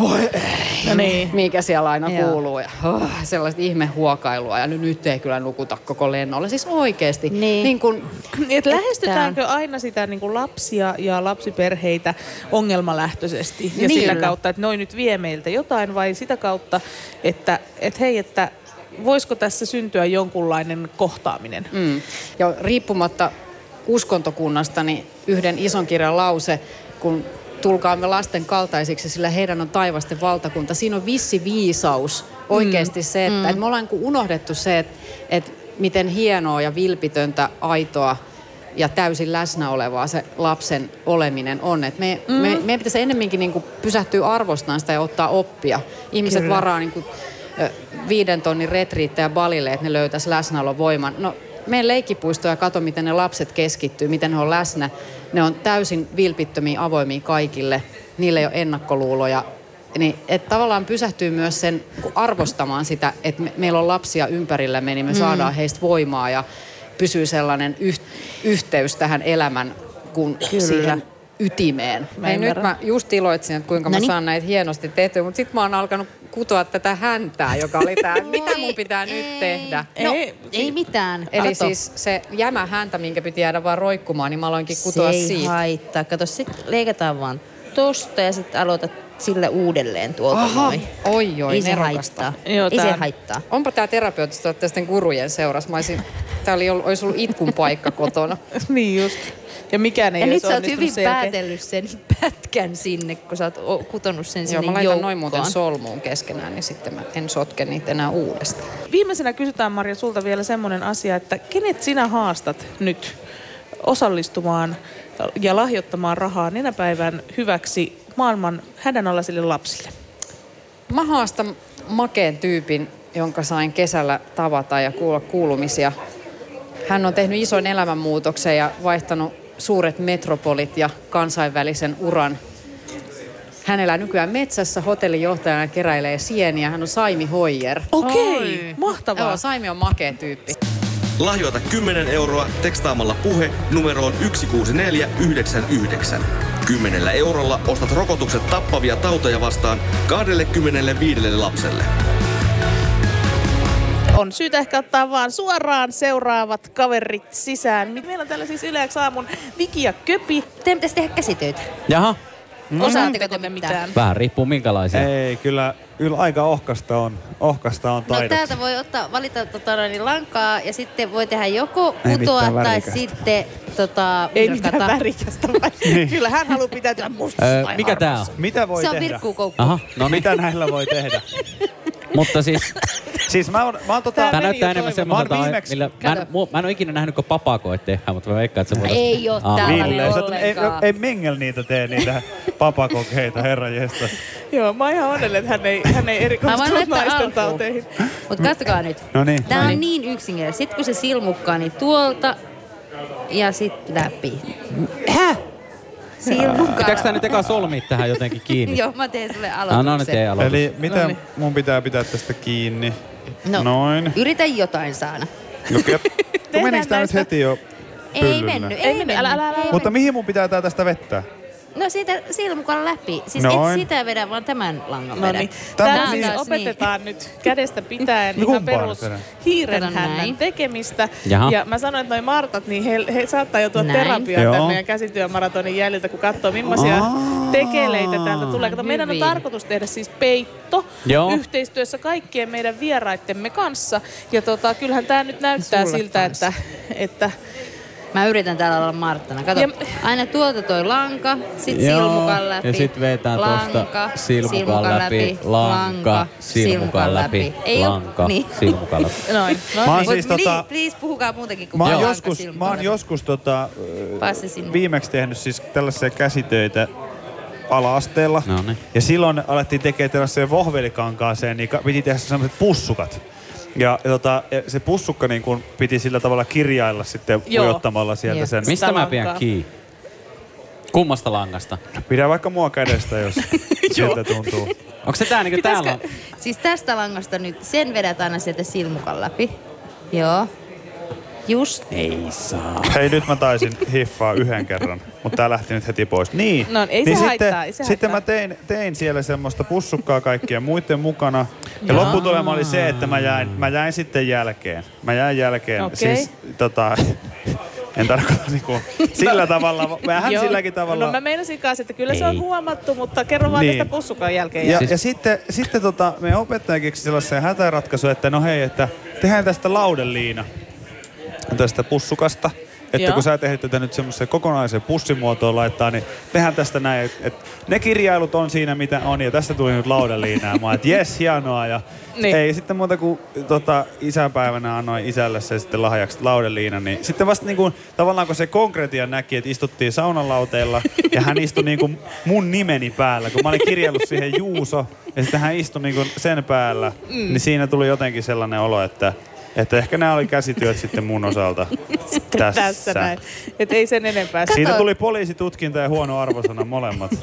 oi ei, No niin. mikä siellä aina Joo. kuuluu. Ja, oh, sellaista ihmehuokailua ja nyt, nyt ei kyllä nukuta koko lennolla. Siis oikeasti. Niin. niin kun, Et lähestytäänkö aina sitä niin kuin lapsia ja lapsiperheitä ongelmalähtöisesti ja Niin. sillä kautta, että noin nyt vie meiltä jotain vai sitä kautta, että et hei, että voisiko tässä syntyä jonkunlainen kohtaaminen? Mm. Ja riippumatta uskontokunnasta, niin yhden ison kirjan lause, kun tulkaamme lasten kaltaisiksi, sillä heidän on taivasten valtakunta. Siinä on vissi viisaus oikeasti se, että, että me ollaan niin kuin unohdettu se, että, että miten hienoa ja vilpitöntä, aitoa ja täysin läsnä olevaa se lapsen oleminen on. Et me, mm. me, meidän pitäisi ennemminkin niin kuin pysähtyä arvostamaan sitä ja ottaa oppia. Ihmiset Kyllä. varaa niin kuin, viiden tonnin retriittejä Balille, että ne löytäisi läsnäolovoiman. No, meidän leikkipuisto ja kato, miten ne lapset keskittyy, miten he on läsnä. Ne on täysin vilpittömiä, avoimia kaikille. Niillä ei ole ennakkoluuloja. Niin, että tavallaan pysähtyy myös sen arvostamaan sitä, että me, meillä on lapsia ympärillämme, niin me mm. saadaan heistä voimaa ja pysyy sellainen yh, yhteys tähän elämän kun Kyllä. siihen ytimeen. Mä Hei, nyt mä just iloitsin, että kuinka mä Noniin. saan näitä hienosti tehtyä, mutta sitten mä oon alkanut kutoa tätä häntää, joka oli tää, (laughs) mitä mun pitää nyt tehdä. No, Ei. ei mitään. Eli Kato. siis se jämä häntä, minkä piti jäädä vaan roikkumaan, niin mä aloinkin kutoa se ei siitä. haittaa. Kato, sit leikataan vaan tosta ja sitten aloitat sille uudelleen tuolta Aha, noin. oi oi, Ei se nerokasta. haittaa. Joo, Ei tää se haittaa. Onpa tää terapeuttista olette sitten kurujen seurassa. Mä olisin, tää oli, ollut- olisi ollut itkun paikka kotona. (laughs) niin just. Ja mikään ei Ja nyt sä oot hyvin sen jälkeen. päätellyt sen (laughs) pätkän sinne, kun sä oot kutonut sen Joo, sinne mä laitan joukkoon. noin muuten solmuun keskenään, niin sitten mä en sotke niitä enää uudestaan. Viimeisenä kysytään Marja sulta vielä semmoinen asia, että kenet sinä haastat nyt osallistumaan ja lahjoittamaan rahaa nenäpäivän hyväksi maailman hädänalaisille lapsille? Mä haastan makeen tyypin, jonka sain kesällä tavata ja kuulla kuulumisia. Hän on tehnyt ison elämänmuutoksen ja vaihtanut suuret metropolit ja kansainvälisen uran. Hän elää nykyään metsässä, hotellijohtajana keräilee sieniä. Hän on Saimi Hoijer. Okei, Oi. mahtavaa. Joo, Saimi on makea tyyppi. Lahjoita 10 euroa tekstaamalla puhe numeroon 16499. 10 eurolla ostat rokotukset tappavia tauteja vastaan 25 lapselle. On syytä ehkä ottaa vaan suoraan seuraavat kaverit sisään. Meillä on täällä siis Yleäks aamun Viki ja Köpi. Teidän pitäisi tehdä käsitöitä. Jaha, Osaatteko te me mitään? mitään? vähän riippuu minkälaisia. Ei, kyllä, kyllä aika ohkasta on, ohkasta on No taidot. täältä voi ottaa, valita tota, noin, niin lankaa ja sitten voi tehdä joko Ei kutoa mitään tai värikästä. sitten tota, Ei virkata. mitään värikästä. (laughs) Niin. Kyllä hän haluaa pitäytyä mustassa Öö, tai mikä tää on? Mitä voi Se on tehdä? virkkuukoukku. Aha, no niin. Mitä näillä voi tehdä? (laughs) Mutta siis Siis mä oon, mä oon tota... Tää näyttää enemmän semmoiselta, viimeksi- millä... Mä en, mä en ole ikinä nähnyt, kun papakoit tehdään, mutta mä veikkaan, että se voisi... Ei oo täällä Ville, sä et- ei, ollenkaan. ei Mengel niitä tee, niitä papakokeita, herra jestas. Joo, mä oon ihan onnellinen, että hän ei, hän ei erikoistunut laittaa naisten alkuun. tauteihin. Mutta katsokaa nyt. No niin. Tää no on niin. niin yksinkertainen. Sitten kun se silmukkaa, niin tuolta ja sitten läpi. Häh? Silmukkaa. Pitääkö tää nyt eka solmia tähän jotenkin kiinni? (laughs) Joo, mä teen sulle aloituksen. no nyt ei aloita. Eli mitä Noniin. mun pitää pitää tästä kiinni? No, Noin. yritä jotain saada. Okei. Okay. (laughs) Menikö tää nyt heti jo Ei pyllylle? mennyt, ei, Ei mennyt. älä, älä, älä. ei Mutta mihin mun pitää tää tästä vettää? No siitä silmukan läpi. Siis Noin. et sitä vedä, vaan tämän langan No vedä. niin. Tämä on siis niin- opetetaan nyt kädestä pitäen No ihan perus hiirenhännän tekemistä. Jaha. Ja mä sanoin, että noi Martat, niin he, he saattaa joutua Näin. terapiaan Joo. tämän meidän käsityömaratonin jäljiltä, kun katsoo millaisia Aa. tekeleitä täältä tulee. Kato, meidän on tarkoitus tehdä siis peitto Joo. yhteistyössä kaikkien meidän vieraittemme kanssa. Ja tota, kyllähän tämä nyt näyttää Sulle siltä, kanssa. että, että Mä yritän täällä olla Marttana. Kato, Ja- aina tuolta toi lanka, sit Joo, silmukan läpi. ja sit vetää tosta lanka, silmukan läpi, lanka, silmukan läpi, Ei oo- lanka, niin. silmukan (laughs) läpi. noin. No Mä oon niin. siis Mut tota- niin, please puhukaa muutakin kuin Mä oon lanka, joskus, silmukan mä oon läpi. joskus tota, viimeksi tehnyt siis tällaisia käsitöitä ala-asteella. No niin. Ja silloin alettiin tekemään tällaiseen vohvelikankaaseen, niin piti tehdä sellaiset pussukat. Ja, ja, tota, ja se pussukka niin kun piti sillä tavalla kirjailla sitten Joo. ujottamalla sieltä Jep. sen. Mistä mä pidän kiinni? Kummasta langasta? Pidä vaikka mua kädestä, jos (laughs) siltä tuntuu. Onko se tää niinku täällä? on- Siis tästä langasta nyt, sen vedät aina sieltä silmukan läpi. Joo. Just. Ei saa. Hei, nyt mä taisin hiffaa yhden kerran, mutta tää lähti nyt heti pois. Niin, No, ei se niin haittaa, sitten, ei se sitten haittaa. mä tein, tein siellä semmoista pussukkaa kaikkien muiden mukana. Ja lopputulema oli se, että mä jäin, mä jäin sitten jälkeen. Mä jäin jälkeen. Okei. Siis tota, en tarkoita niinku sillä tavalla, vähän Joo. silläkin tavalla. No mä meinasin kanssa, että kyllä se on Ei. huomattu, mutta kerro vaan Niin. tästä pussukan jälkeen. Ja, Siis- ja sitten, sitten tota, meidän opettaja keksi sellaisen hätäratkaisun, että no hei, että tehdään tästä laudeliina tästä pussukasta. Että Joo. kun sä tehdit tätä nyt semmoiseen kokonaiseen pussimuotoon laittaa, niin tehdään tästä näin, että et ne kirjailut on siinä mitä on ja tästä tuli nyt oon, että jes, hienoa. Ja Niin. ei sitten muuta kuin tota, isäpäivänä annoin isälle se sitten lahjaksi laudeliina. Niin sitten vasta niin kuin, tavallaan kun se konkretia näki, että istuttiin saunalauteilla ja hän istui niin kuin mun nimeni päällä, kun mä olin kirjaillut siihen Juuso ja sitten hän istui niin kuin sen päällä, mm. niin siinä tuli jotenkin sellainen olo, että että ehkä nämä oli käsityöt sitten mun osalta (laughs) tässä. tässä näin. Että ei sen enempää. Siitä tuli poliisitutkinta ja huono arvosana molemmat. (laughs)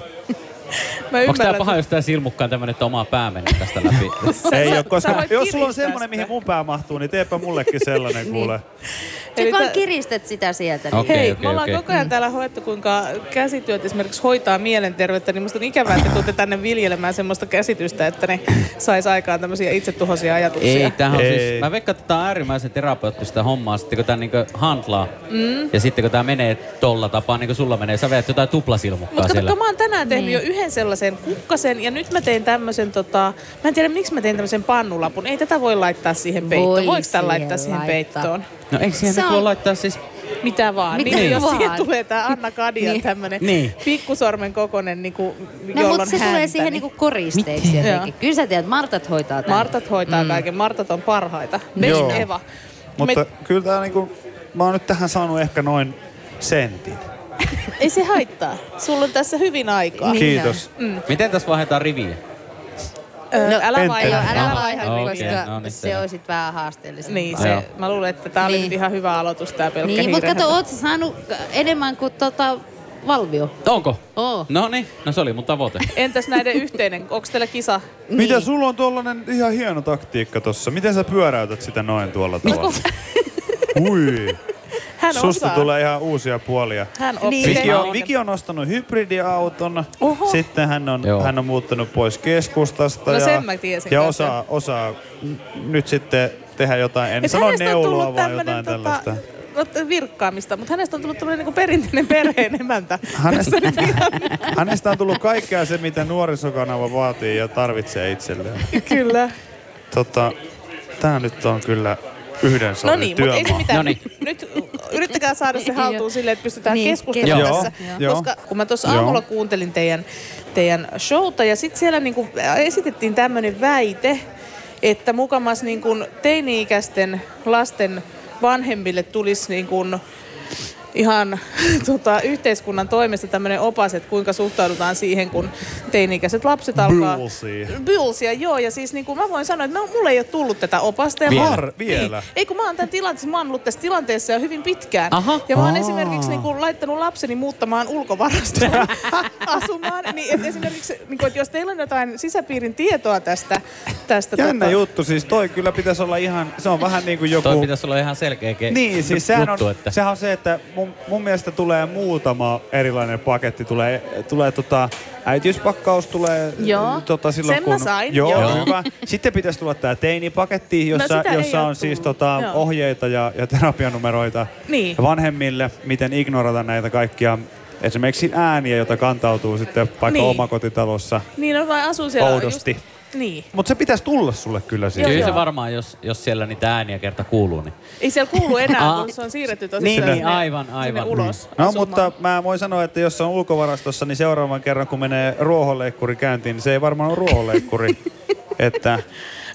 Mä Onko tää ymmärrän, paha, jos tää silmukkaan tämmönen, että oma pää menee tästä läpi? (laughs) Ei sä- ole, koska sä jos sulla on semmoinen, mihin mun pää mahtuu, niin teepä mullekin sellainen kuule. Se Eli vaan tä- kiristät sitä sieltä. Niin. Okei, Hei, okei, me ollaan okei. koko ajan täällä hoettu, kuinka käsityöt esimerkiksi hoitaa mielenterveyttä, niin musta on ikävää, että tuutte tänne viljelemään semmoista käsitystä, että ne sais aikaan tämmöisiä itsetuhoisia ajatuksia. Ei, tämähän on Ei. siis, mä veikkaan, että tämä on äärimmäisen terapeuttista hommaa, sitten kun tämä niinku handlaa. Mm. Ja sitten kun tämä menee tolla tapaa, niin kuin sulla menee, sä vedät jotain tuplasilmukkaa Mutta siellä. kato, mä oon tänään tehnyt Niin. jo yhden sellaisen kukkasen ja nyt mä tein tämmöisen, tota, mä en tiedä miksi mä tein tämmöisen pannulapun. Ei tätä voi laittaa siihen peittoon. Voi Voiko tämän laittaa siihen laittaa. peittoon? No eikö siihen on- laittaa siis... Mitä vaan. Mitä niin, jos vaan. siihen tulee tää (laughs) Anna Kadian Niin. tämmönen Niin. pikkusormen kokonen, niinku, No, jolla mutta on se tulee häntä, siihen niin- niinku koristeeksi jotenkin. Kyllä sä tiedät, Martat hoitaa tämän. Martat hoitaa mm. kaiken. Martat on parhaita. Best Joo. Eva. Mutta Me, kyllä tää niinku, mä oon nyt tähän saanut ehkä noin sentin. ei se haittaa. Sulla on tässä hyvin aikaa. Niin. Kiitos. Miten tässä vaihdetaan riviä? Öö, No, älä vaiha, Joo, älä vaiha, Okei, koska no niin, se selvä. olisi vähän haasteellisempaa. Niin, se, mä luulen, että tää oli Niin. ihan hyvä aloitus tää pelkkä Niin, mutta kato, oot sä saanut enemmän kuin tota Valvio. Onko? Oo. No niin, no se oli mun tavoite. (laughs) Entäs näiden yhteinen? Onko teillä kisa? Niin. Mitä sulla on tuollainen ihan hieno taktiikka tossa? Miten sä pyöräytät sitä noin tuolla tavalla? (laughs) Ui, Hän susta osaa. tulee ihan uusia puolia. Hän oppii. Niin. Viki on, Viki on ostanut hybridiauton, Oho. sitten hän on, Joo. hän on muuttanut pois keskustasta No ja, sen mä tiesin ja kanssa. osaa, osaa n- nyt sitten tehdä jotain, en Et sano neuloa, vaan tämmönen jotain tällaista. no, virkkaamista, mutta hänestä on tullut tämmöinen niin perinteinen perheen emäntä. Hänestä, hänestä on tullut kaikkea se, mitä nuorisokanava vaatii ja tarvitsee itselleen. Kyllä. Tota, tää nyt on kyllä yhden No niin, mutta ei se mitään. Noniin. Nyt yrittäkää saada se haltuun silleen, että pystytään Niin, keskustelemaan Joo, tässä. joo. Koska kun mä tuossa Joo. aamulla kuuntelin teidän, teidän showta ja sitten siellä niinku esitettiin tämmöinen väite, että mukamas niinku teini-ikäisten lasten vanhemmille tulisi niinku ihan (laughs) tota, yhteiskunnan toimesta tämmöinen opas, että kuinka suhtaudutaan siihen, kun teini-ikäiset lapset alkaa... Bylsiä. Bylsiä, joo. Ja siis niin kuin mä voin sanoa, että mulle ei ole tullut tätä opasta. Ja Vielä? mä- Har- vielä? Niin. Ei kun mä oon, tämän tilanteessa, mä oon ollut tässä tilanteessa jo hyvin pitkään. Aha. Ja mä oon Aa. esimerkiksi niin kuin, laittanut lapseni muuttamaan ulkovarastoon (laughs) asumaan. Niin, että esimerkiksi, niin kuin, että jos teillä on jotain sisäpiirin tietoa tästä... tästä Jännä tota, juttu, siis toi kyllä pitäisi olla ihan, se on vähän niin kuin joku... Toi pitäisi olla ihan selkeä ke- Niin, siis sehän juttu, on, että... sehän on se, että mun, mun mielestä tulee muutama erilainen paketti. Tulee, tulee tota, äitiyspakkaus tulee Joo, tota, silloin sen mä kun... sain, Joo, joo. hyvä. Sitten pitäisi tulla tää teinipaketti, jossa, No jossa on siis tota, Joo. ohjeita ja, ja terapianumeroita Niin. vanhemmille, miten ignorata näitä kaikkia esimerkiksi ääniä, joita kantautuu sitten vaikka Niin. omakotitalossa Niin, no vai asuu siellä oudosti. Just, niin. Mutta se pitäisi tulla sulle kyllä siitä. Kyllä Joo, se varmaan, jos, jos siellä niitä ääniä kerta kuuluu, niin... Ei siellä kuulu enää, kun se on siirretty tosissaan Niin, niin, sinne, aivan, aivan. sinne ulos. No asumaan. mutta mä voin sanoa, että jos se on ulkovarastossa, niin seuraavan kerran kun menee ruohonleikkuri käyntiin, niin se ei varmaan ole ruohonleikkuri. (laughs) että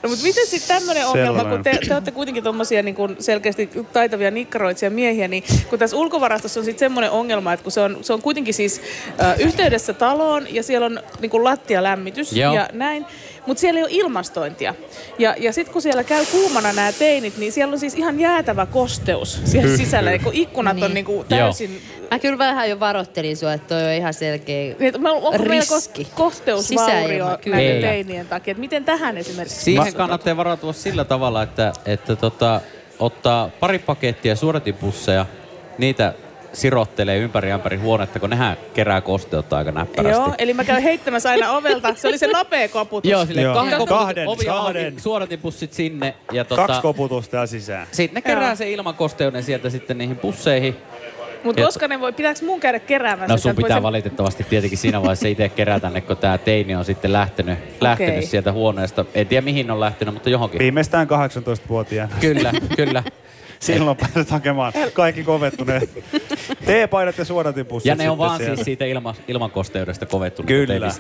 No mutta miten sitten tämmöinen ongelma, kun te, te olette kuitenkin tuommoisia niin kun selkeästi taitavia nikkaroitsija miehiä, niin kun tässä ulkovarastossa on sitten semmoinen ongelma, että kun se on, se on kuitenkin siis ö, yhteydessä taloon ja siellä on niin kun lattialämmitys Joo. ja näin, mutta siellä ei ole ilmastointia. Ja, ja sitten kun siellä käy kuumana nämä teinit, niin siellä on siis ihan jäätävä kosteus siellä Hyh, sisällä, kun ikkunat Niin. on niin kuin täysin... Mä kyllä vähän jo varoittelin sua, että toi on ihan selkeä Niin, Onko riski. kos- kosteusvaurio näiden Ei. teinien takia? Että miten tähän esimerkiksi Siihen kannattaa varautua sillä tavalla, että, että tota, ottaa pari pakettia suodatipusseja, niitä sirottelee ympäri ämpäri huonetta, kun nehän kerää kosteutta aika näppärästi. Joo, eli mä käyn heittämässä aina ovelta. Se oli se nopea koputus. Joo, sille Joo. kahden, Kahden, ovi kahden. auki, suodatipussit sinne. Ja tota, kaksi koputusta ja sisään. sitten ne kerää Joo. se ilmakosteuden sieltä sitten niihin pusseihin. Mutta koska ne voi, pitääkö mun käydä keräämässä? No sitä, sun pitää se- valitettavasti tietenkin siinä vaiheessa itse kerätä ne, kun tää teini on sitten lähtenyt, lähtenyt sieltä huoneesta. En tiedä mihin on lähtenyt, mutta johonkin. Viimeistään 18-vuotiaana. Kyllä, kyllä. Silloin pääset hakemaan kaikki kovettuneet teepaidat ja suodatipussit. Ja ne on vaan siellä. siis siitä ilma, ilmankosteudesta kovettunut. Kyllä.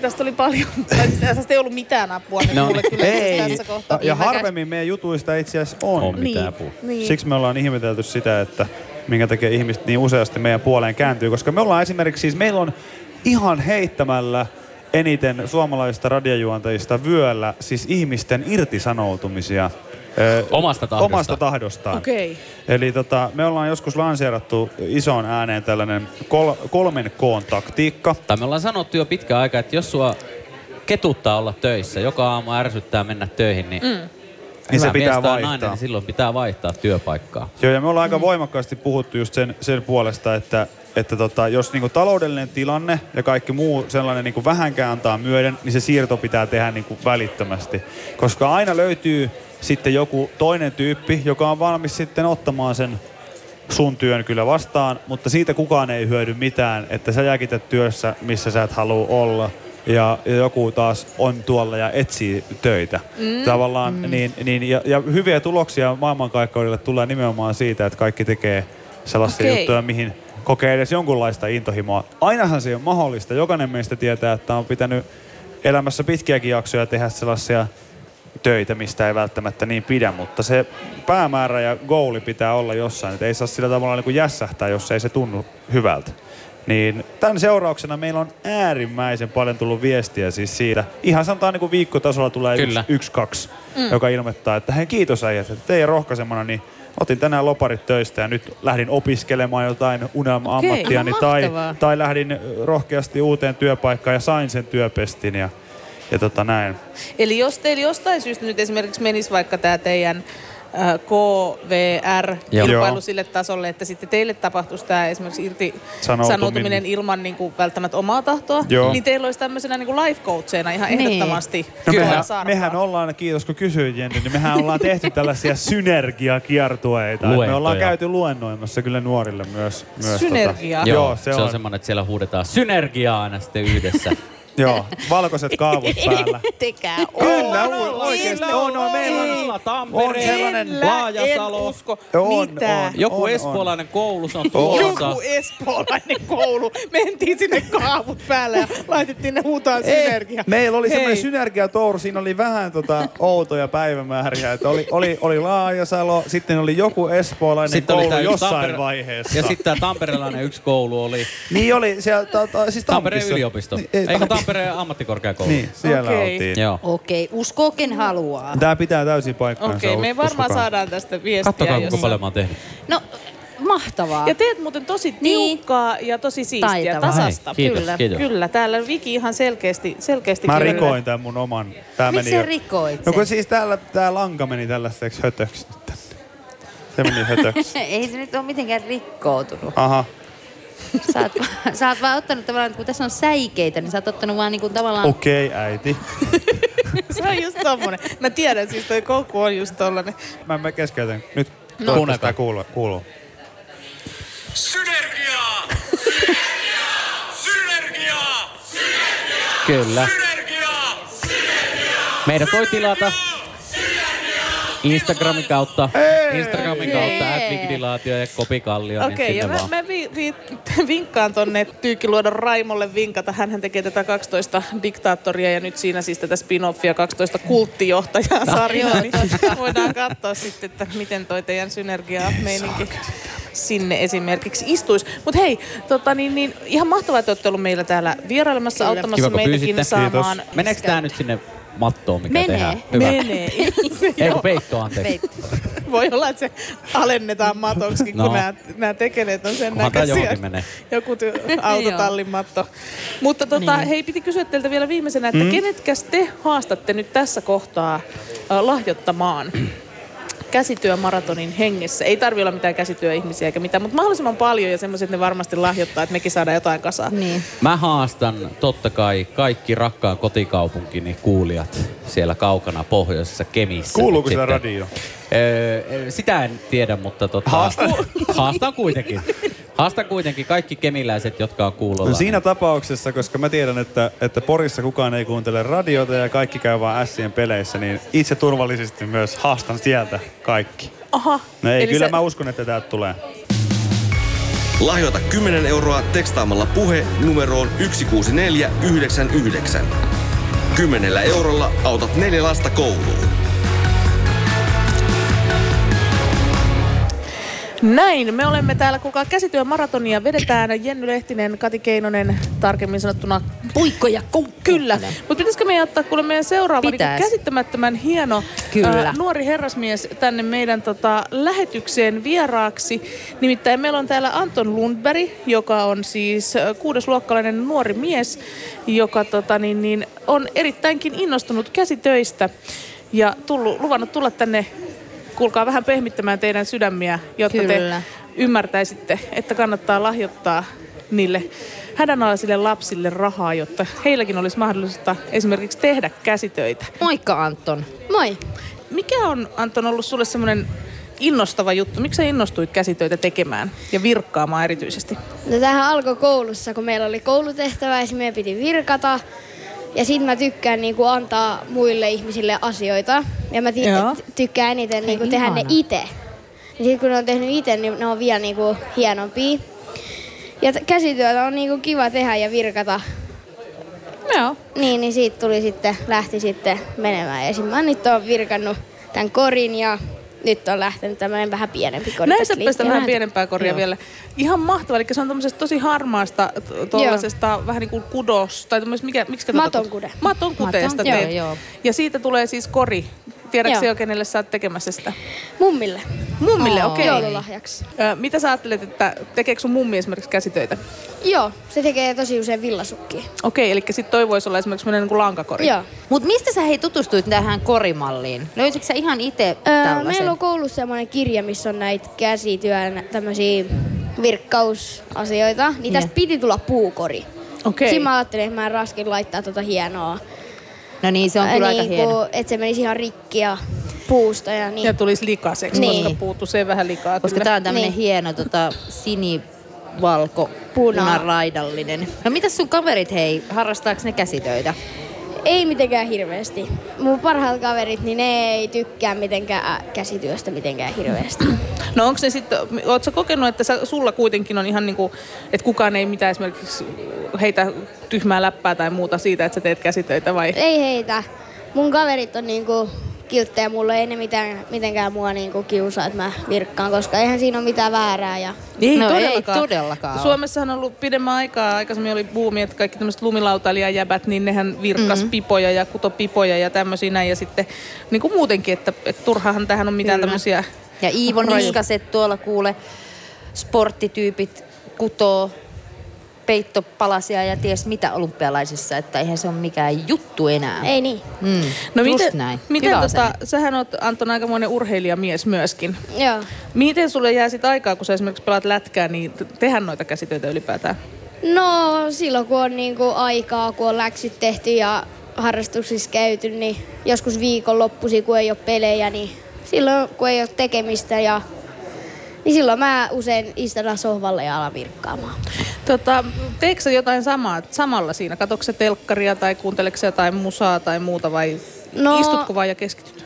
tästä oli paljon. Tai siis tästä ei ollut mitään apua nyt No mulle niin. kyllä Ei, tässä kohtaa. ja Niin, harvemmin meidän jutuista itse asiassa on. On mitään niin, apua. niin. Siksi me ollaan ihmetelty sitä, että minkä takia ihmiset niin useasti meidän puoleen kääntyy. Koska me ollaan esimerkiksi, siis meillä on ihan heittämällä eniten suomalaisista radiojuontajista vyöllä siis ihmisten irtisanoutumisia. Ö, Omasta tahdosta. Omasta tahdostaan. Okei. Eli tota, me ollaan joskus lanseerattu isoon ääneen tällainen kol- kolmen koon taktiikka. Tai me ollaan sanottu jo pitkään aikaa, että jos sua ketuttaa olla töissä, joka aamu ärsyttää mennä töihin, niin mm. Niin se Hyvä pitää mies tai vaihtaa. nainen, niin silloin pitää vaihtaa työpaikkaa. Joo, ja me ollaan aika voimakkaasti puhuttu just sen, sen puolesta, että, että tota, jos niinku taloudellinen tilanne ja kaikki muu sellainen niinku vähänkään antaa myöden, niin se siirto pitää tehdä niinku välittömästi. Koska aina löytyy sitten joku toinen tyyppi, joka on valmis sitten ottamaan sen sun työn kyllä vastaan, mutta siitä kukaan ei hyödy mitään, että sä jäkität työssä, missä sä et halua olla. Ja, ja joku taas on tuolla ja etsii töitä. Mm. Tavallaan, mm. Niin, niin, ja, ja hyviä tuloksia maailmankaikkeudelle tulee nimenomaan siitä, että kaikki tekee sellaisia Okei. juttuja, mihin kokee edes jonkunlaista intohimoa. Ainahan se on mahdollista. Jokainen meistä tietää, että on pitänyt elämässä pitkiäkin jaksoja tehdä sellaisia töitä, mistä ei välttämättä niin pidä, mutta se päämäärä ja goali pitää olla jossain. Että ei saa sillä tavalla niin kuin jässähtää, jos ei se tunnu hyvältä. Niin tämän seurauksena meillä on äärimmäisen paljon tullut viestiä siis siitä. Ihan sanotaan niin kuin viikkotasolla tulee Kyllä. yksi, yksi, kaksi, mm. joka ilmoittaa, että hei kiitos äijät, että teidän rohkaisemana niin otin tänään loparit töistä ja nyt lähdin opiskelemaan jotain unelma-ammattiani no tai, tai lähdin rohkeasti uuteen työpaikkaan ja sain sen työpestin ja, ja tota näin. Eli jos teillä jostain syystä nyt esimerkiksi menisi vaikka tämä teidän äh, KVR-kilpailu Joo. sille tasolle, että sitten teille tapahtuisi tämä esimerkiksi irti Sanoutuminen. ilman niin kuin välttämättä omaa tahtoa, Joo. niin teillä olisi tämmöisenä niin kuin life coacheina ihan Niin. ehdottomasti No mehän, mehän ollaan, kiitos kun kysyit Jenni, niin mehän ollaan tehty tällaisia synergiakiertueita. Me ollaan käyty luennoimassa kyllä nuorille myös. myös Synergia. Tota. Joo, Joo, se, se on, on. semmoinen, että siellä huudetaan synergiaa aina sitten yhdessä. (laughs) Joo, valkoiset kaavut (laughs) päällä. Tekää Kyllä, on, o- oikeesti on, on. Meillä on, Tampere, on sellainen... Laajasalo. usko. On, Mitä? on. Joku on. espoolainen koulu, se on tulossa. Joku espoolainen koulu. Mentiin sinne kaavut päälle ja laitettiin ne huutaan synergia. Meillä oli semmoinen synergiatour, siinä oli vähän tota outoja päivämääriä. Että oli, oli, oli Laajasalo, sitten oli joku espoolainen Sitten oli koulu yksi jossain Tampere- vaiheessa. Ja sitten tämä tamperelainen yksi koulu oli Niin oli siellä, ta, ta, siis Tampereen yliopisto. Niin, ei, Eikö Tampi- Tampereen ammattikorkeakoulu? Niin, siellä Okei. oltiin. Joo. Okei, uskoo ken haluaa. Tää pitää täysin paikkaansa. Okei, me varmaan uskokaa. saadaan tästä viestiä. Kattokaa, kuinka jos- paljon mä oon tehnyt. No, mahtavaa. Ja teet muuten tosi Niin. tiukkaa ja tosi siistiä, Taitavaa. tasasta. Hei, kiitos, kyllä, kiitos. kyllä. Täällä Viki ihan selkeästi, selkeästi Mä kirjoittaa. rikoin tämän mun oman. Tää Miksi meni rikoit No kun siis täällä tää lanka meni tällaiseksi hötöksi nyt tänne. Se meni (laughs) hötöksi. Ei se nyt ole mitenkään rikkoutunut. Aha. Sä oot, sä oot vaan ottanut tavallaan, kun tässä on säikeitä, niin sä oot ottanut vaan niinku tavallaan... Okei, okay, äiti. (laughs) Se on just tommonen. Mä tiedän, siis toi koukku on just tollanen. Mä, mä keskeytän. Nyt No. toivottavasti tää kuuluu. kuuluu. Synergiaa! Synergiaa! Kyllä. Synergiaa! Meidät voi tilata Instagramin kautta. Instagramin kautta Advigidilaatio ja Kopi Kallio. Okei, niin ja sinne mä, vaan. mä vi, vi, (laughs) vinkkaan tonne Tyykkiluodon Raimolle vinkata. Hänhän tekee tätä 12 diktaattoria ja nyt siinä siis tätä spin-offia 12 kulttijohtajaa sarjaa. Niin voidaan katsoa sitten, että miten toi teidän synergia meininki sinne esimerkiksi istuisi. Mutta hei, tota, niin, niin, ihan mahtavaa, että olette ollut meillä täällä vierailemassa Kyllä. auttamassa Kiva, meitäkin pyysitte. saamaan. Meneekö tää nyt sinne mattoon, mikä Menee. tehdään? Hyvä. Menee. (laughs) Ei kun peitto, anteeksi. Voi olla, että se alennetaan matoksi, kun No. nämä, nämä tekeleet on sen Kunhan tää näköisiä. menee. Joku ty- (laughs) autotallin matto. Mutta tota, Niin. hei, piti kysyä teiltä vielä viimeisenä, että mm. kenetkäs te haastatte nyt tässä kohtaa äh, lahjoittamaan käsityömaratonin hengessä? Ei tarvi olla mitään käsityöihmisiä eikä mitään, mutta mahdollisimman paljon ja semmoiset ne varmasti lahjoittaa, että mekin saadaan jotain kasaan. Niin. Mä haastan totta kai kaikki rakkaan kotikaupunkini kuulijat siellä kaukana pohjoisessa Kemissä. Kuuluuko siellä radio? Öö, sitä en tiedä, mutta tota, Haastan. haastan kuitenkin. Haastan kuitenkin kaikki kemiläiset, jotka on kuulolla. No siinä tapauksessa, koska mä tiedän, että, että Porissa kukaan ei kuuntele radiota ja kaikki käy vaan Sien peleissä, niin itse turvallisesti myös haastan sieltä kaikki. Aha. No ei, eli kyllä se- mä uskon, että täältä tulee. Lahjoita 10 euroa tekstaamalla puhe numeroon 16499. 10 eurolla autat neljä lasta kouluun. Näin, me olemme täällä, kuulkaa käsityömaratonia vedetään Jenny Lehtinen, Kati Keinonen, tarkemmin sanottuna Puikko ja kuukku. Kyllä, mutta pitäisikö meidän ottaa kuule meidän seuraava niin käsittämättömän hieno Kyllä. nuori herrasmies tänne meidän tota, lähetykseen vieraaksi. Nimittäin meillä on täällä Anton Lundberg, joka on siis ä, kuudesluokkalainen nuori mies, joka tota, niin, niin, on erittäinkin innostunut käsitöistä. ja tullut, luvannut tulla tänne, kuulkaa vähän pehmittämään teidän sydämiä, jotta Kyllä. te ymmärtäisitte, että kannattaa lahjoittaa niille hädänalaisille lapsille rahaa, jotta heilläkin olisi mahdollista esimerkiksi tehdä käsitöitä. Moikka Anton. Moi. Mikä on, Anton, ollut sulle semmoinen innostava juttu? Miksi sä innostuit käsitöitä tekemään ja virkkaamaan erityisesti? No tämähän alkoi koulussa, kun meillä oli koulutehtävä ja meidän piti virkata. Ja sit mä tykkään niinku antaa muille ihmisille asioita. Ja mä ti- tykkään eniten niinku Hei, tehdä ne ihana. itse. Ja sit kun ne on tehnyt itse, niin ne on vielä niinku hienompia. Ja t- käsityötä on niinku kiva tehdä ja virkata. Joo. Niin, niin siitä tuli sitten, lähti sitten menemään. Ja sitten mä nyt oon virkannut tämän korin ja nyt on lähtenyt tämmöinen vähän pienempi kori. Näin tästä sä päästä vähän pienempää koria Joo. vielä. Ihan mahtavaa, eli se on tämmöisestä tosi harmaasta, tuollaisesta vähän niin kuin kudos, tai tämmöistä, mikä, miksi tätä Maton kut- kude. Maton teet. joo, joo. Ja siitä tulee siis kori. Tiedätkö jo, kenelle sä oot tekemässä sitä? Mummille. Mummille, Oo. okei. Okay. Joululahjaksi. Mitä sä ajattelet, että tekeekö sun mummi esimerkiksi käsitöitä? Joo, se tekee tosi usein villasukkia. Okei, eli sitten toi voisi olla esimerkiksi niin kuin lankakori. Joo. Mut mistä sä hei tutustuit tähän korimalliin? Löysitkö sä ihan itse Öö, tällaisen? meillä on koulussa semmoinen kirja, missä on näitä käsityön tämmöisiä virkkausasioita. Niin tästä Joo. piti tulla puukori. Okei. Siinä mä ajattelin, että mä en raskin laittaa tota hienoa. No niin, se on kyllä aika niinku, hieno. Että se menisi ihan rikki ja puusta ja niin. Ja tulisi likaiseksi, Niin. koska puuttuu sen vähän likaa. Koska kyllä. tää on tämmönen Niin. hieno tota, sinivalko Puna. punaraidallinen. No mitäs sun kaverit hei, harrastaako ne käsitöitä? Ei mitenkään hirveästi. Mun parhaat kaverit, niin ne ei tykkää mitenkään käsityöstä mitenkään hirveästi. (clears throat) No onko se sitten, ootko kokenut, että sä, sulla kuitenkin on ihan niinku, että kukaan ei mitään esimerkiksi heitä tyhmää läppää tai muuta siitä, että sä teet käsitöitä vai? ei heitä. Mun kaverit on niinku kilttejä, mulle ei ne mitään, mitenkään mua niinku kiusaa, että mä virkkaan, koska eihän siinä ole mitään väärää. Ja... Ei No ei todellakaan. todellakaan ole. Suomessahan on ollut pidemmän aikaa, aikaisemmin oli buumi, että kaikki tämmöiset lumilautailijajäbät, niin nehän virkkas mm. pipoja ja kutopipoja ja tämmöisiä näin. Ja sitten niin kuin muutenkin, että, että turhahan tähän on mitään Kyllä. tämmöisiä Ja Iivo. Niskaset tuolla kuule, sporttityypit kutoo peittopalasia ja ties mitä olympialaisissa, että eihän se ole mikään juttu enää. Ei niin. Mm, No just miten, näin. miten Hyvä tota, asenne. sähän oot Anton aikamoinen urheilijamies myöskin. Joo. Miten sulle jää sit aikaa, kun sä esimerkiksi pelaat lätkää, niin t- tehdä noita käsitöitä ylipäätään? No silloin kun on niinku aikaa, kun on läksyt tehty ja harrastuksissa käyty, niin joskus viikonloppuisin, kun ei ole pelejä, niin silloin kun ei ole tekemistä ja niin silloin mä usein istun sohvalle ja alan virkkaamaan. Tota, teekö sä jotain samaa, samalla siinä? Katokse telkkaria tai kuunteleeko sä jotain musaa tai muuta vai No- istutko vaan ja keskityt?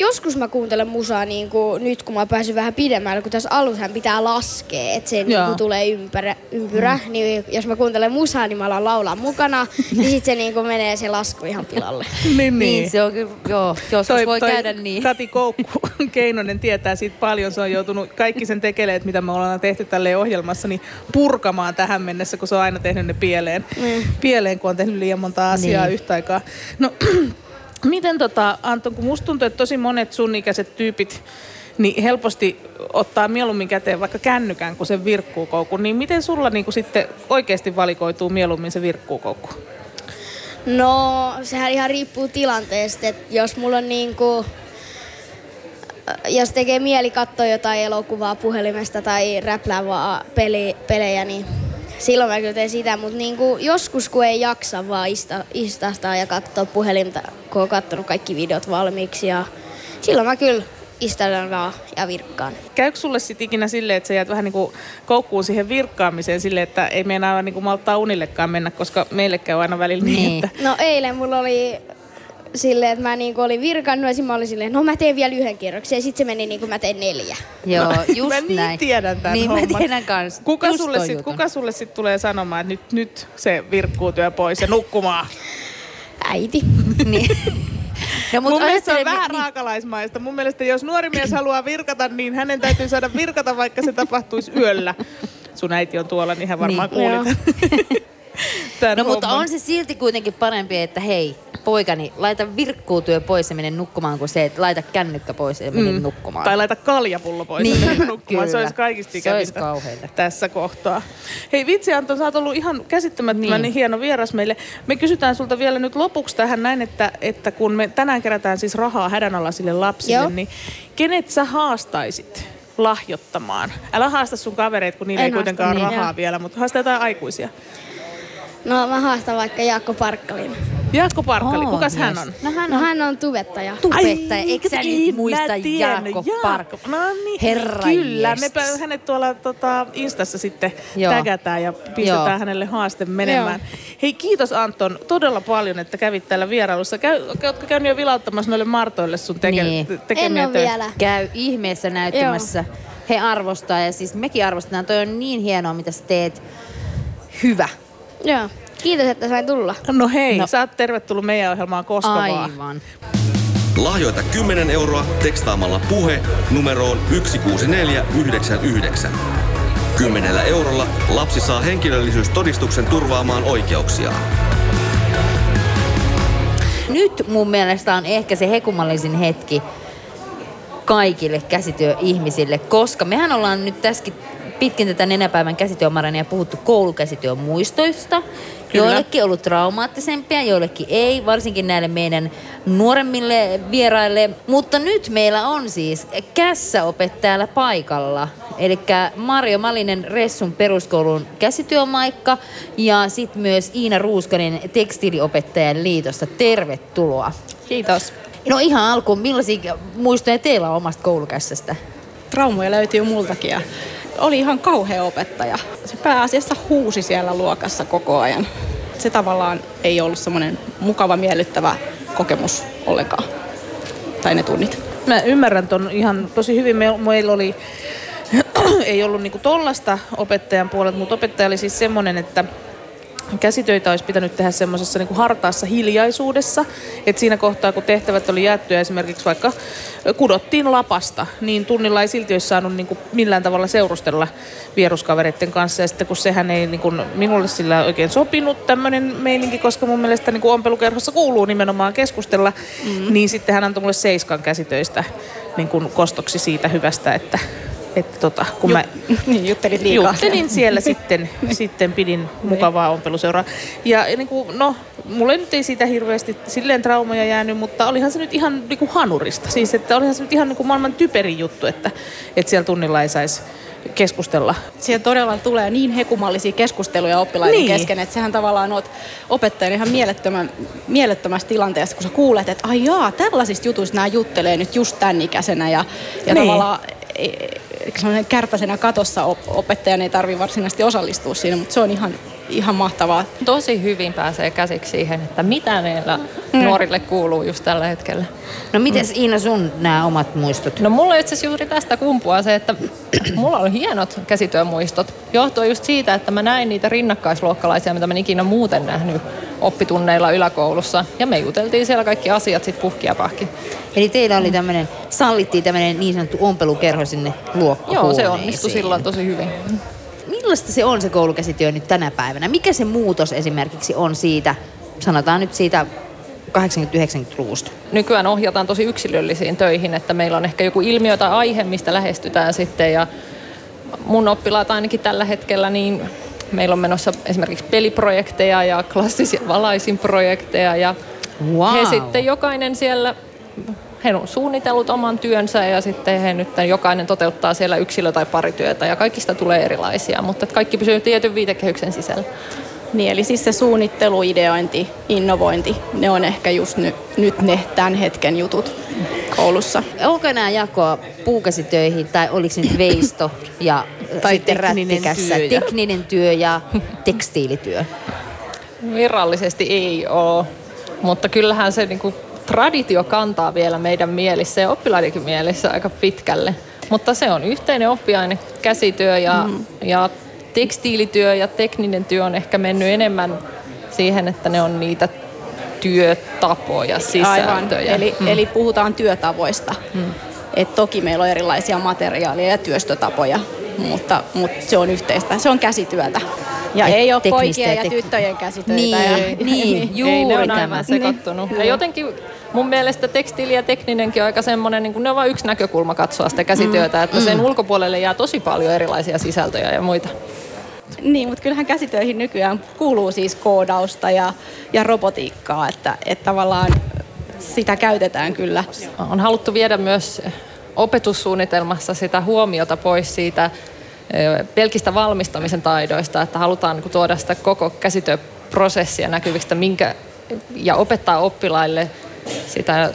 Joskus mä kuuntelen musaa niin kuin nyt, kun mä päässyt vähän pidemmälle, kun tässä alushan pitää laskea, että se niin kuin tulee ympärä, ympyrä. Mm. Niin jos mä kuuntelen musaa, niin mä alan laulaa mukana, (laughs) niin sit se niin kuin menee se lasku ihan pilalle. Niin, Niin, se on kyllä, joo, joskus voi käydä niin. Kati Koukku (laughs) Keinonen tietää siitä paljon. Se on joutunut kaikki sen tekeleet, mitä me ollaan tehty tälle ohjelmassa, niin purkamaan tähän mennessä, kun se on aina tehnyt ne pieleen. Mm. Pieleen, kun on tehnyt liian monta asiaa Niin. yhtä aikaa. No, (clears throat) miten tota, Anton, kun musta tuntuu, että tosi monet sun ikäiset tyypit niin helposti ottaa mieluummin käteen vaikka kännykän kuin sen virkkuukoukku, niin miten sulla niin sitten oikeasti valikoituu mieluummin se virkkuukoukku? No, sehän ihan riippuu tilanteesta, että jos mulla on niinku, äh, jos tekee mieli katsoa jotain elokuvaa puhelimesta tai räplää vaan peli, pelejä, niin silloin mä kyllä teen sitä, mutta niinku joskus kun ei jaksa vaan ista, istastaa ja katsoa puhelinta, kun on katsonut kaikki videot valmiiksi ja silloin mä kyllä istelen vaan ja virkkaan. Käykö sulle sitten ikinä silleen, että sä jäät vähän niin kuin koukkuun siihen virkkaamiseen silleen, että ei meinaa niin kuin malttaa unillekaan mennä, koska meille käy aina välillä niin, Niin. että No eilen mulla oli silleen, että mä niinku olin virkannut ja sit mä olin silleen, no mä teen vielä yhden kierroksen ja sitten se meni niin kuin mä tein neljä. Joo, just mä niin näin. tiedän tämän Niin homman. mä tiedän kans. Kuka Just sulle, sit, jutun. kuka sulle sit tulee sanomaan, että nyt, nyt se virkkuu työ pois ja nukkumaan? Äiti. (laughs) Niin. No, Mun mielestä se on vähän niin- raakalaismaista. Mun mielestä jos nuori mies haluaa virkata, niin hänen täytyy saada virkata, vaikka se tapahtuisi yöllä. Sun äiti on tuolla, niin hän varmaan Niin. kuulit. (laughs) No mutta homman. on se silti kuitenkin parempi, että hei, poikani, laita virkkuutyö pois ja mene nukkumaan, kuin se, että laita kännykkä pois ja mene mm. nukkumaan. Tai laita kaljapullo pois Niin, ja mene nukkumaan. Se kyllä. olisi kaikista Se olisi ikävintä kauheita. tässä kohtaa. Hei vitsi Anton, sä oot ollut ihan käsittämättömän niin. hieno vieras meille. Me kysytään sulta vielä nyt lopuksi tähän näin, että, että kun me tänään kerätään siis rahaa hädänalaisille lapsille, Joo. niin kenet sä haastaisit lahjoittamaan? Älä haasta sun kavereita, kun niillä En ei kuitenkaan ole niin, rahaa joo. vielä, mutta haasta jotain aikuisia. No mä haastan vaikka Jaakko Parkkalin. Jaakko Parkkali, Oo, kukas hän mies. on? No hän No on hän on tubettaja. tubettaja. Eikö sä nyt muista. Jaakko Park? No niin, Herra Kyllä, me jestas. pä- hänet tuolla tota, Instassa sitten Joo. tägätään ja pistetään Joo. hänelle haaste menemään. Hei, kiitos Anton todella paljon, että kävit täällä vierailussa. Käy, ootko käynyt jo vilauttamassa noille Martoille sun teke, Niin. tekemiä En töitä? vielä. Käy ihmeessä näyttämässä. He arvostaa ja siis mekin arvostetaan. Toi on niin hienoa, mitä sä teet. Hyvä. Joo. Kiitos, että sain tulla. No hei, no. Sä oot tervetullut meidän ohjelmaan koska vaan. Aivan. Lahjoita 10 euroa tekstaamalla puhe numeroon 16499. 10 eurolla lapsi saa henkilöllisyystodistuksen turvaamaan oikeuksiaan. Nyt mun mielestä on ehkä se hekumallisin hetki kaikille käsityöihmisille, koska mehän ollaan nyt tässäkin pitkin tätä nenäpäivän käsityömarania puhuttu koulukäsityön muistoista. Kyllä. Joillekin ollut traumaattisempia, joillekin ei, varsinkin näille meidän nuoremmille vieraille. Mutta nyt meillä on siis kässäopettajalla paikalla. Eli Mario Malinen Ressun peruskoulun käsityömaikka ja sitten myös Iina Ruuskanen tekstiiliopettajan liitosta. Tervetuloa. Kiitos. No ihan alkuun, millaisia muistoja teillä on omasta koulukässästä? Traumoja löytyy multakin ja oli ihan kauhea opettaja. Se pääasiassa huusi siellä luokassa koko ajan. Se tavallaan ei ollut semmoinen mukava, miellyttävä kokemus ollenkaan. Tai ne tunnit. Mä ymmärrän ton ihan tosi hyvin. Me, meillä oli, (clears throat) ei ollut niinku tollasta opettajan puolelta, mutta opettaja oli siis semmoinen, että käsitöitä olisi pitänyt tehdä semmoisessa niin hartaassa hiljaisuudessa, että siinä kohtaa, kun tehtävät oli ja esimerkiksi vaikka kudottiin lapasta, niin tunnilla ei silti olisi saanut niin kuin millään tavalla seurustella vieruskavereiden kanssa. Ja sitten kun sehän ei niin kuin minulle sillä oikein sopinut tämmöinen meininki, koska mun mielestä niin kuin ompelukerhossa kuuluu nimenomaan keskustella, mm-hmm. niin sitten hän antoi mulle seiskan käsitöistä niin kuin kostoksi siitä hyvästä, että että tota, kun mä (laughs) niin, juttelit liikaa. juttelin (laughs) siellä sitten, sitten pidin mukavaa ompeluseuraa. Ja niin kuin, no, mulle nyt ei siitä hirveästi silleen traumoja jäänyt, mutta olihan se nyt ihan niin kuin hanurista. Siis, että olihan se nyt ihan niin kuin maailman typerin juttu, että, että siellä tunnilla ei saisi keskustella. Siellä todella tulee niin hekumallisia keskusteluja oppilaiden Niin. niin. kesken, että sehän tavallaan oot opettajan ihan mielettömän, mielettömässä tilanteessa, kun sä kuulet, että ai jaa, tällaisista jutuista nämä juttelee nyt just tämän ikäisenä ja, ja Niin. tavallaan e- kärpäsenä katossa op- opettajan ei tarvi varsinaisesti osallistua siinä, mutta se on ihan, ihan mahtavaa. tosi hyvin pääsee käsiksi siihen, että mitä niillä nuorille kuuluu just tällä hetkellä. No mites Iina sun nämä omat muistot? No mulla itse asiassa juuri tästä kumpuaa se, että (clears throat) mulla on hienot käsityömuistot. Johtuu just siitä, että mä näin niitä rinnakkaisluokkalaisia, mitä mä en ikinä muuten nähnyt oppitunneilla yläkoulussa. Ja me juteltiin siellä kaikki asiat sit puhki ja pahki. Eli teillä oli tämmöinen, sallittiin tämmöinen niin sanottu ompelukerho sinne luokkahuoneeseen. Joo, se onnistui silloin tosi hyvin. Millaista se on se koulukäsityö nyt tänä päivänä? Mikä se muutos esimerkiksi on siitä, sanotaan nyt siitä 80-90-luvusta? Nykyään ohjataan tosi yksilöllisiin töihin, että meillä on ehkä joku ilmiö tai aihe, mistä lähestytään sitten. Ja mun oppilaat ainakin tällä hetkellä, niin meillä on menossa esimerkiksi peliprojekteja ja klassisia valaisinprojekteja ja Wow. he sitten jokainen siellä, he on suunnitellut oman työnsä ja sitten he nyt jokainen toteuttaa siellä yksilö- tai parityötä ja kaikista tulee erilaisia, mutta kaikki pysyy tietyn viitekehyksen sisällä. Niin, eli siis se suunnittelu, ideointi, innovointi, ne on ehkä just ny, nyt ne tämän hetken jutut koulussa. Onko nämä jakoa puukäsitöihin tai oliko se nyt veisto ja Tai sitten tekninen työ ja- tekninen työ ja tekstiilityö? Virallisesti ei ole, mutta kyllähän se niinku, traditio kantaa vielä meidän mielissä ja oppilaidenkin mielissä aika pitkälle. Mutta se on yhteinen oppiaine, käsityö ja, mm. ja tekstiilityö ja tekninen työ on ehkä mennyt enemmän siihen, että ne on niitä työtapoja, sisältöjä. Aivan, eli, mm. eli puhutaan työtavoista. Mm. Et toki meillä on erilaisia materiaaleja ja työstötapoja, mutta, mutta se on yhteistä, se on käsityötä. Ja Et ei ole poikien ja tyttöjen käsitöitä. Niin, ja, niin, (laughs) ei, juuri ne on tämä. aivan sekoittunut. Ja jotenkin mun mielestä tekstiili ja tekninenkin on aika semmoinen, niin ne on vain yksi näkökulma katsoa sitä käsityötä, että sen ulkopuolelle jää tosi paljon erilaisia sisältöjä ja muita. Niin, mutta kyllähän käsitöihin nykyään kuuluu siis koodausta ja, ja robotiikkaa, että, että tavallaan sitä käytetään kyllä. On haluttu viedä myös opetussuunnitelmassa sitä huomiota pois siitä pelkistä valmistamisen taidoista, että halutaan niin kuin tuoda sitä koko käsityöprosessia näkyviksi, että minkä, ja opettaa oppilaille sitä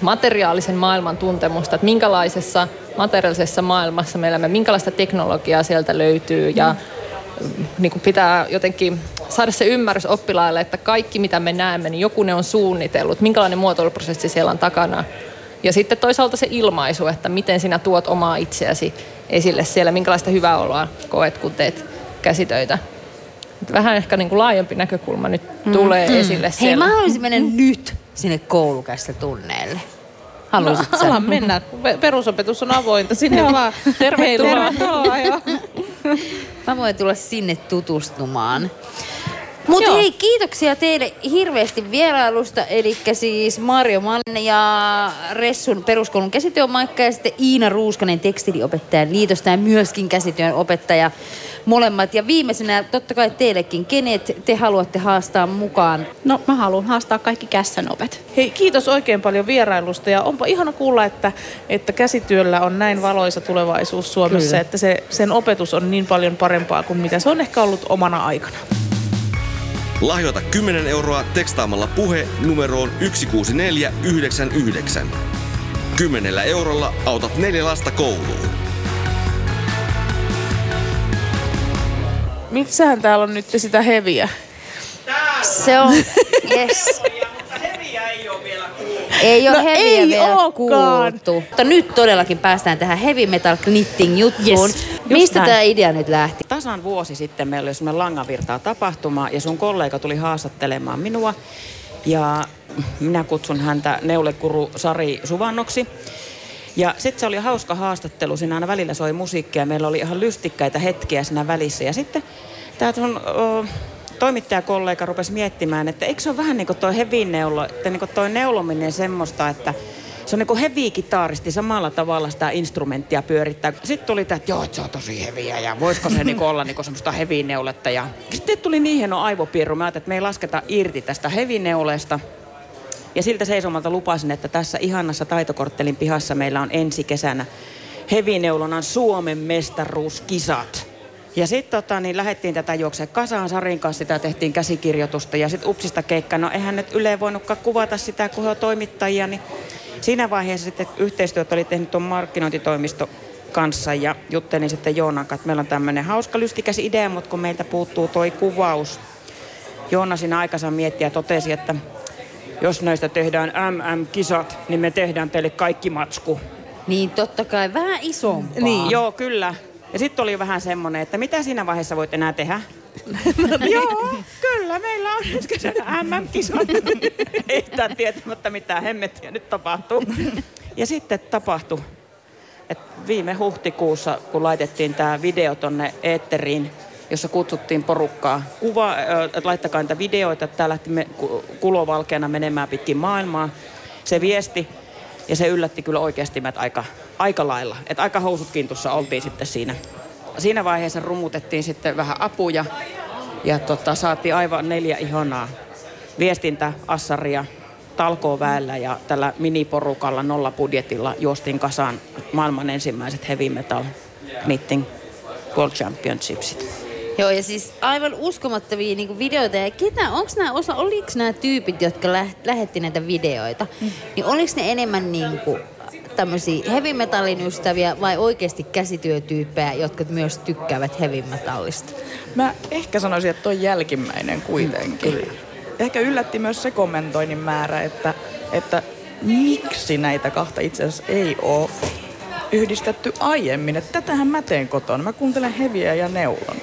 materiaalisen maailman tuntemusta, että minkälaisessa materiaalisessa maailmassa me elämme, minkälaista teknologiaa sieltä löytyy ja niin kuin pitää jotenkin saada se ymmärrys oppilaille, että kaikki mitä me näemme, niin joku ne on suunnitellut, minkälainen muotoiluprosessi siellä on takana. Ja sitten toisaalta se ilmaisu, että miten sinä tuot omaa itseäsi esille siellä, minkälaista hyvää oloa koet, kun teet käsitöitä. Vähän ehkä niin kuin laajempi näkökulma nyt tulee esille Hei, siellä. mä haluaisin mennä nyt sinne koulukästä tunneille. Haluaisit no, ala mennä. Pe- Perusopetus on avointa. Sinne (laughs) vaan. Tervetuloa. Hei, tervetuloa joo. Mä voin tulla sinne tutustumaan. Mutta hei, kiitoksia teille hirveästi vierailusta. Eli siis Mario Manne ja Ressun peruskoulun käsityömaikka ja sitten Iina Ruuskanen tekstiiliopettajan liitosta ja myöskin käsityön opettaja molemmat. Ja viimeisenä totta kai teillekin, kenet te haluatte haastaa mukaan? No mä haluan haastaa kaikki kässänopet. Hei, kiitos oikein paljon vierailusta ja onpa ihana kuulla, että, että käsityöllä on näin valoisa tulevaisuus Suomessa, Kyllä. että se, sen opetus on niin paljon parempaa kuin mitä se on ehkä ollut omana aikana. Lahjoita 10 euroa tekstaamalla puhe numeroon 16499. Kymmenellä eurolla autat neljä lasta kouluun. Missähän täällä on nyt sitä heviä? Se on, yes. Ei ole No heviä ei vielä ookaan. kuultu. Mutta nyt todellakin päästään tähän heavy metal knitting juttuun. Yes, Mistä näin. tämä idea nyt lähti? Tasan vuosi sitten meillä oli semmoinen Langavirtaa tapahtuma ja sun kollega tuli haastattelemaan minua. Ja minä kutsun häntä neulekuru Sari Suvannoksi. Ja sitten se oli hauska haastattelu, siinä aina välillä soi musiikkia, meillä oli ihan lystikkäitä hetkiä siinä välissä. Ja sitten tämä sun ö, toimittajakollega rupesi miettimään, että eikö se ole vähän niin kuin toi heavy neulo, että niin kuin toi neulominen semmoista, että se on niin kuin heavy kitaristi samalla tavalla sitä instrumenttia pyörittää. Sitten tuli tämä, että joo, se on tosi heviä ja voisiko se niin olla niin semmoista heavy neuletta. Ja sitten tuli niin hieno aivopiirru, mä että me ei lasketa irti tästä heavy neulesta. Ja siltä seisomalta lupasin, että tässä ihanassa taitokorttelin pihassa meillä on ensi kesänä hevineulonan Suomen mestaruuskisat. Ja sitten tota, niin lähdettiin tätä juokseen kasaan Sarin kanssa, sitä tehtiin käsikirjoitusta ja sitten Upsista keikka. No eihän nyt Yle voinutkaan kuvata sitä, kun he on toimittajia, niin siinä vaiheessa sitten yhteistyötä oli tehnyt tuon markkinointitoimisto kanssa ja juttelin sitten Joonan kanssa, että meillä on tämmöinen hauska lystikäs idea, mutta kun meiltä puuttuu toi kuvaus. Joona siinä aikansa mietti ja totesi, että jos näistä tehdään MM-kisat, niin me tehdään teille kaikki matsku. Niin totta kai vähän isompaa. Niin. Joo, kyllä. Ja sitten oli vähän semmoinen, että mitä siinä vaiheessa voit enää tehdä? (laughs) Joo, kyllä, meillä on ensi kesänä MM-kisat. (laughs) Ei sitä tietämättä mitään hemmettiä nyt tapahtuu. Ja sitten tapahtui, että viime huhtikuussa, kun laitettiin tämä video tonne eetteriin, jossa kutsuttiin porukkaa. Kuva, että laittakaa niitä videoita, että tämä lähti me, ku- kulovalkeana menemään pitkin maailmaa. Se viesti, ja se yllätti kyllä oikeasti meitä aika, aika lailla. Että aika housut kintussa oltiin sitten siinä. Siinä vaiheessa rumutettiin sitten vähän apuja ja tota, saatiin aivan neljä ihanaa viestintäassaria talkooväellä ja tällä miniporukalla nolla budjetilla juostiin kasaan maailman ensimmäiset heavy metal knitting World Championshipsit. Joo, ja siis aivan uskomattomia niin videoita. Ja ketä, onks nää osa, oliko nämä tyypit, jotka läht, lähetti näitä videoita, niin oliko ne enemmän niin kuin tämmöisiä heavy metallin ystäviä vai oikeasti käsityötyyppejä, jotka myös tykkäävät heavy metallista? Mä ehkä sanoisin, että toi jälkimmäinen kuitenkin. Ehkä yllätti myös se kommentoinnin määrä, että, että miksi näitä kahta itse asiassa ei ole yhdistetty aiemmin. Että tätähän mä teen kotona. Mä kuuntelen heviä ja neulon.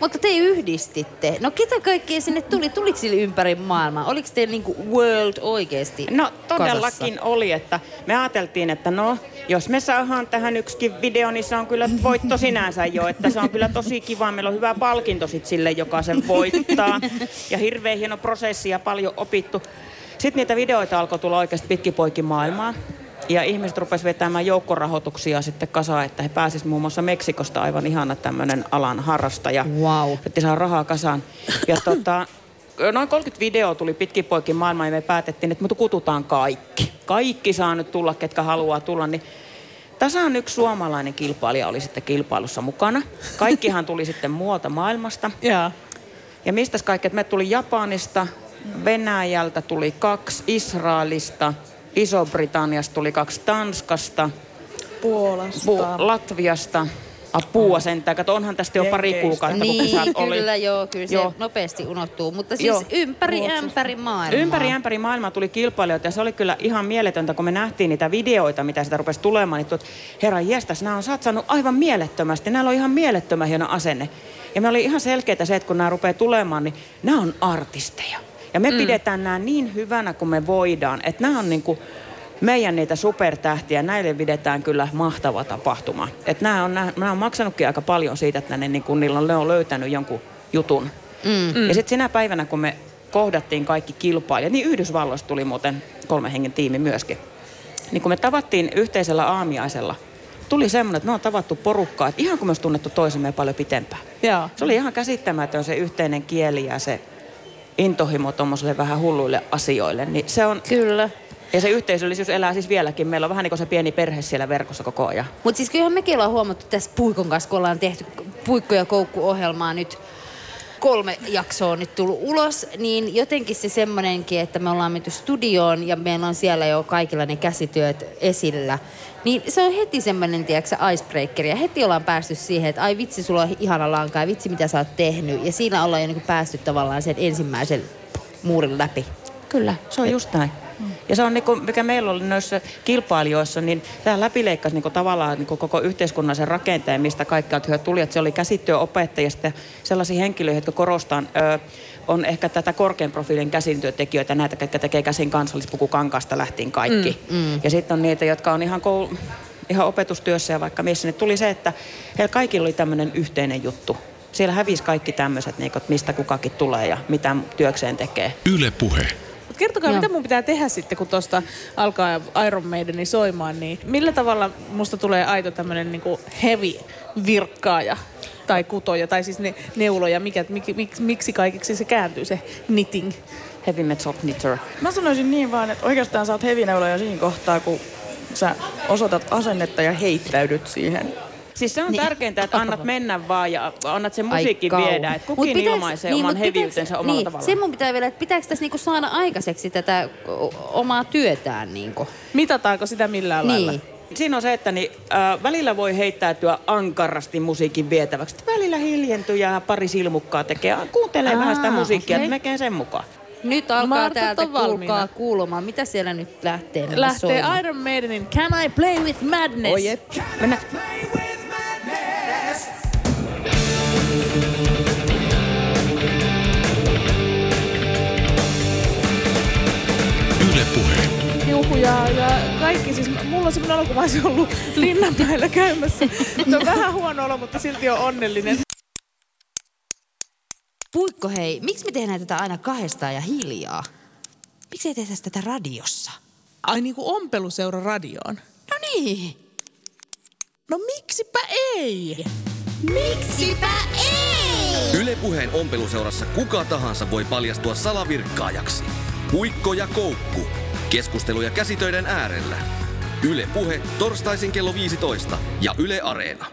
Mutta te yhdistitte. No ketä kaikkea sinne tuli? Tuliko sille ympäri maailmaa? Oliko teillä niinku world oikeasti No todellakin kasassa? oli, että me ajateltiin, että no, jos me saadaan tähän yksikin video, niin se on kyllä voitto sinänsä jo, että se on kyllä tosi kiva. Meillä on hyvä palkinto sit sille, joka sen voittaa. Ja hirveän hieno prosessi ja paljon opittu. Sitten niitä videoita alkoi tulla oikeasti pitkin poikin maailmaa. Ja ihmiset rupes vetämään joukkorahoituksia sitten kasaan, että he pääsisivät muun muassa Meksikosta aivan ihana tämmöinen alan harrastaja. Wow. Että saa rahaa kasaan. Ja tota, noin 30 videoa tuli pitkin poikin maailmaan ja me päätettiin, että me kututaan kaikki. Kaikki saa nyt tulla, ketkä haluaa tulla. Niin Tasan yksi suomalainen kilpailija oli sitten kilpailussa mukana. Kaikkihan tuli sitten muualta maailmasta. Ja. Ja mistä kaikki? Me tuli Japanista, Venäjältä tuli kaksi, Israelista, Iso-Britanniasta tuli kaksi, Tanskasta, Puolasta. Pu- Latviasta. Apua sentään. Kato, onhan tästä jo pari kuukautta, kun Niin, kisat oli. kyllä joo, kyllä se Joo. nopeasti unohtuu. Mutta siis Joo. ympäri ämpäri maailmaa. Ympäri ämpäri maailmaa tuli kilpailijoita ja se oli kyllä ihan mieletöntä, kun me nähtiin niitä videoita, mitä sitä rupesi tulemaan. Niin tuot, herra jestas, nämä on satsannut aivan mielettömästi. Näillä on ihan mielettömän hieno asenne. Ja me oli ihan selkeää se, että kun nämä rupeaa tulemaan, niin nämä on artisteja. Ja me mm. pidetään nämä niin hyvänä kuin me voidaan, että nämä on niinku meidän niitä supertähtiä. Näille pidetään kyllä mahtava tapahtuma. Että nämä on, nämä, nämä on maksanutkin aika paljon siitä, että ne, niinku, niillä on, ne on löytänyt jonkun jutun. Mm. Ja sitten sinä päivänä, kun me kohdattiin kaikki kilpailijat, niin Yhdysvalloista tuli muuten kolmen hengen tiimi myöskin. Niin kun me tavattiin yhteisellä aamiaisella, tuli semmoinen, että me on tavattu porukkaa, että ihan kuin me olisi tunnettu toisemme paljon pitempään. Joo. Se oli ihan käsittämätön se yhteinen kieli ja se intohimo tuommoiselle vähän hulluille asioille. Niin se on, Kyllä. ja se yhteisöllisyys elää siis vieläkin. Meillä on vähän niin kuin se pieni perhe siellä verkossa koko ajan. Mutta siis kyllähän mekin ollaan huomattu tässä Puikon kanssa, kun ollaan tehty Puikko ja Koukku-ohjelmaa nyt kolme jaksoa nyt tullut ulos, niin jotenkin se semmoinenkin, että me ollaan menty studioon ja meillä on siellä jo kaikilla ne käsityöt esillä. Niin se on heti semmoinen, tiedätkö, icebreaker. Ja heti ollaan päästy siihen, että ai vitsi, sulla on ihana lanka ja vitsi, mitä sä oot tehnyt. Ja siinä ollaan jo niin päästy tavallaan sen ensimmäisen muurin läpi. Kyllä, se on just näin. Ja se on niinku, mikä meillä oli noissa kilpailijoissa, niin tämä läpileikkasi niinku tavallaan niinku koko yhteiskunnallisen rakenteen, mistä kaikkialta hyöt tuli. Että se oli käsityöopettajista sellaisia henkilöitä, jotka korostan, ö, on ehkä tätä korkean profiilin käsintyötekijöitä, näitä, jotka tekee käsin kansallispukukankasta lähtien kaikki. Mm, mm. Ja sitten on niitä, jotka on ihan, koul- ihan opetustyössä ja vaikka missä. Niin tuli se, että heillä kaikilla oli tämmöinen yhteinen juttu. Siellä hävisi kaikki tämmöiset, niin mistä kukakin tulee ja mitä työkseen tekee. Yle Puhe. Kertokaa, Joo. mitä mun pitää tehdä sitten, kun tuosta alkaa Iron Maideni soimaan, niin millä tavalla musta tulee aito tämmönen niinku heavy virkkaaja tai kutoja, tai siis ne, neuloja, mikä, mik, mik, miksi kaikiksi se kääntyy se knitting? Heavy metal knitter. Mä sanoisin niin vaan, että oikeastaan sä oot hevineuloja siinä kohtaa, kun sä osoitat asennetta ja heittäydyt siihen. Siis se on Niin. niin. tärkeintä, että annat mennä vaan ja annat sen Ai musiikin kauhu. viedä. Että Mut kukin pitääks- ilmaisee oman mut pitääks- heviytensä omalla niin, tavallaan. Se mun pitää vielä, että pitääkö tässä niinku saada aikaiseksi tätä omaa työtään? Niinku? Mitataanko sitä millään lailla? Niin. Siinä on se, että niin, äh, välillä voi heittäytyä ankarasti musiikin vietäväksi. Välillä hiljentyy ja pari silmukkaa tekee. Kuuntelee Aa, vähän sitä musiikkia, okay. tekee sen mukaan. Nyt alkaa Martat täältä kuulkaa kuulumaan. Mitä siellä nyt lähtee? Lähtee soimaan? Iron Maidenin Can I Play With Madness? Oh, jep. Mennään. Yle Puhe. Juhu ja, ja kaikki, siis mulla on semmoinen olo, kun olisin ollut Linnanmäellä käymässä. Se on vähän huono olo, mutta silti on onnellinen. Puikko hei, miksi me tehdään tätä aina kahdestaan ja hiljaa? Miksi ei tehdä tätä radiossa? Ai niinku ompeluseura radioon. No niin. No miksipä ei? Miksipä ei? Yle Puheen ompeluseurassa kuka tahansa voi paljastua salavirkkaajaksi. Puikko ja koukku. Keskusteluja käsitöiden äärellä. Yle Puhe torstaisin kello 15 ja Yle Areena.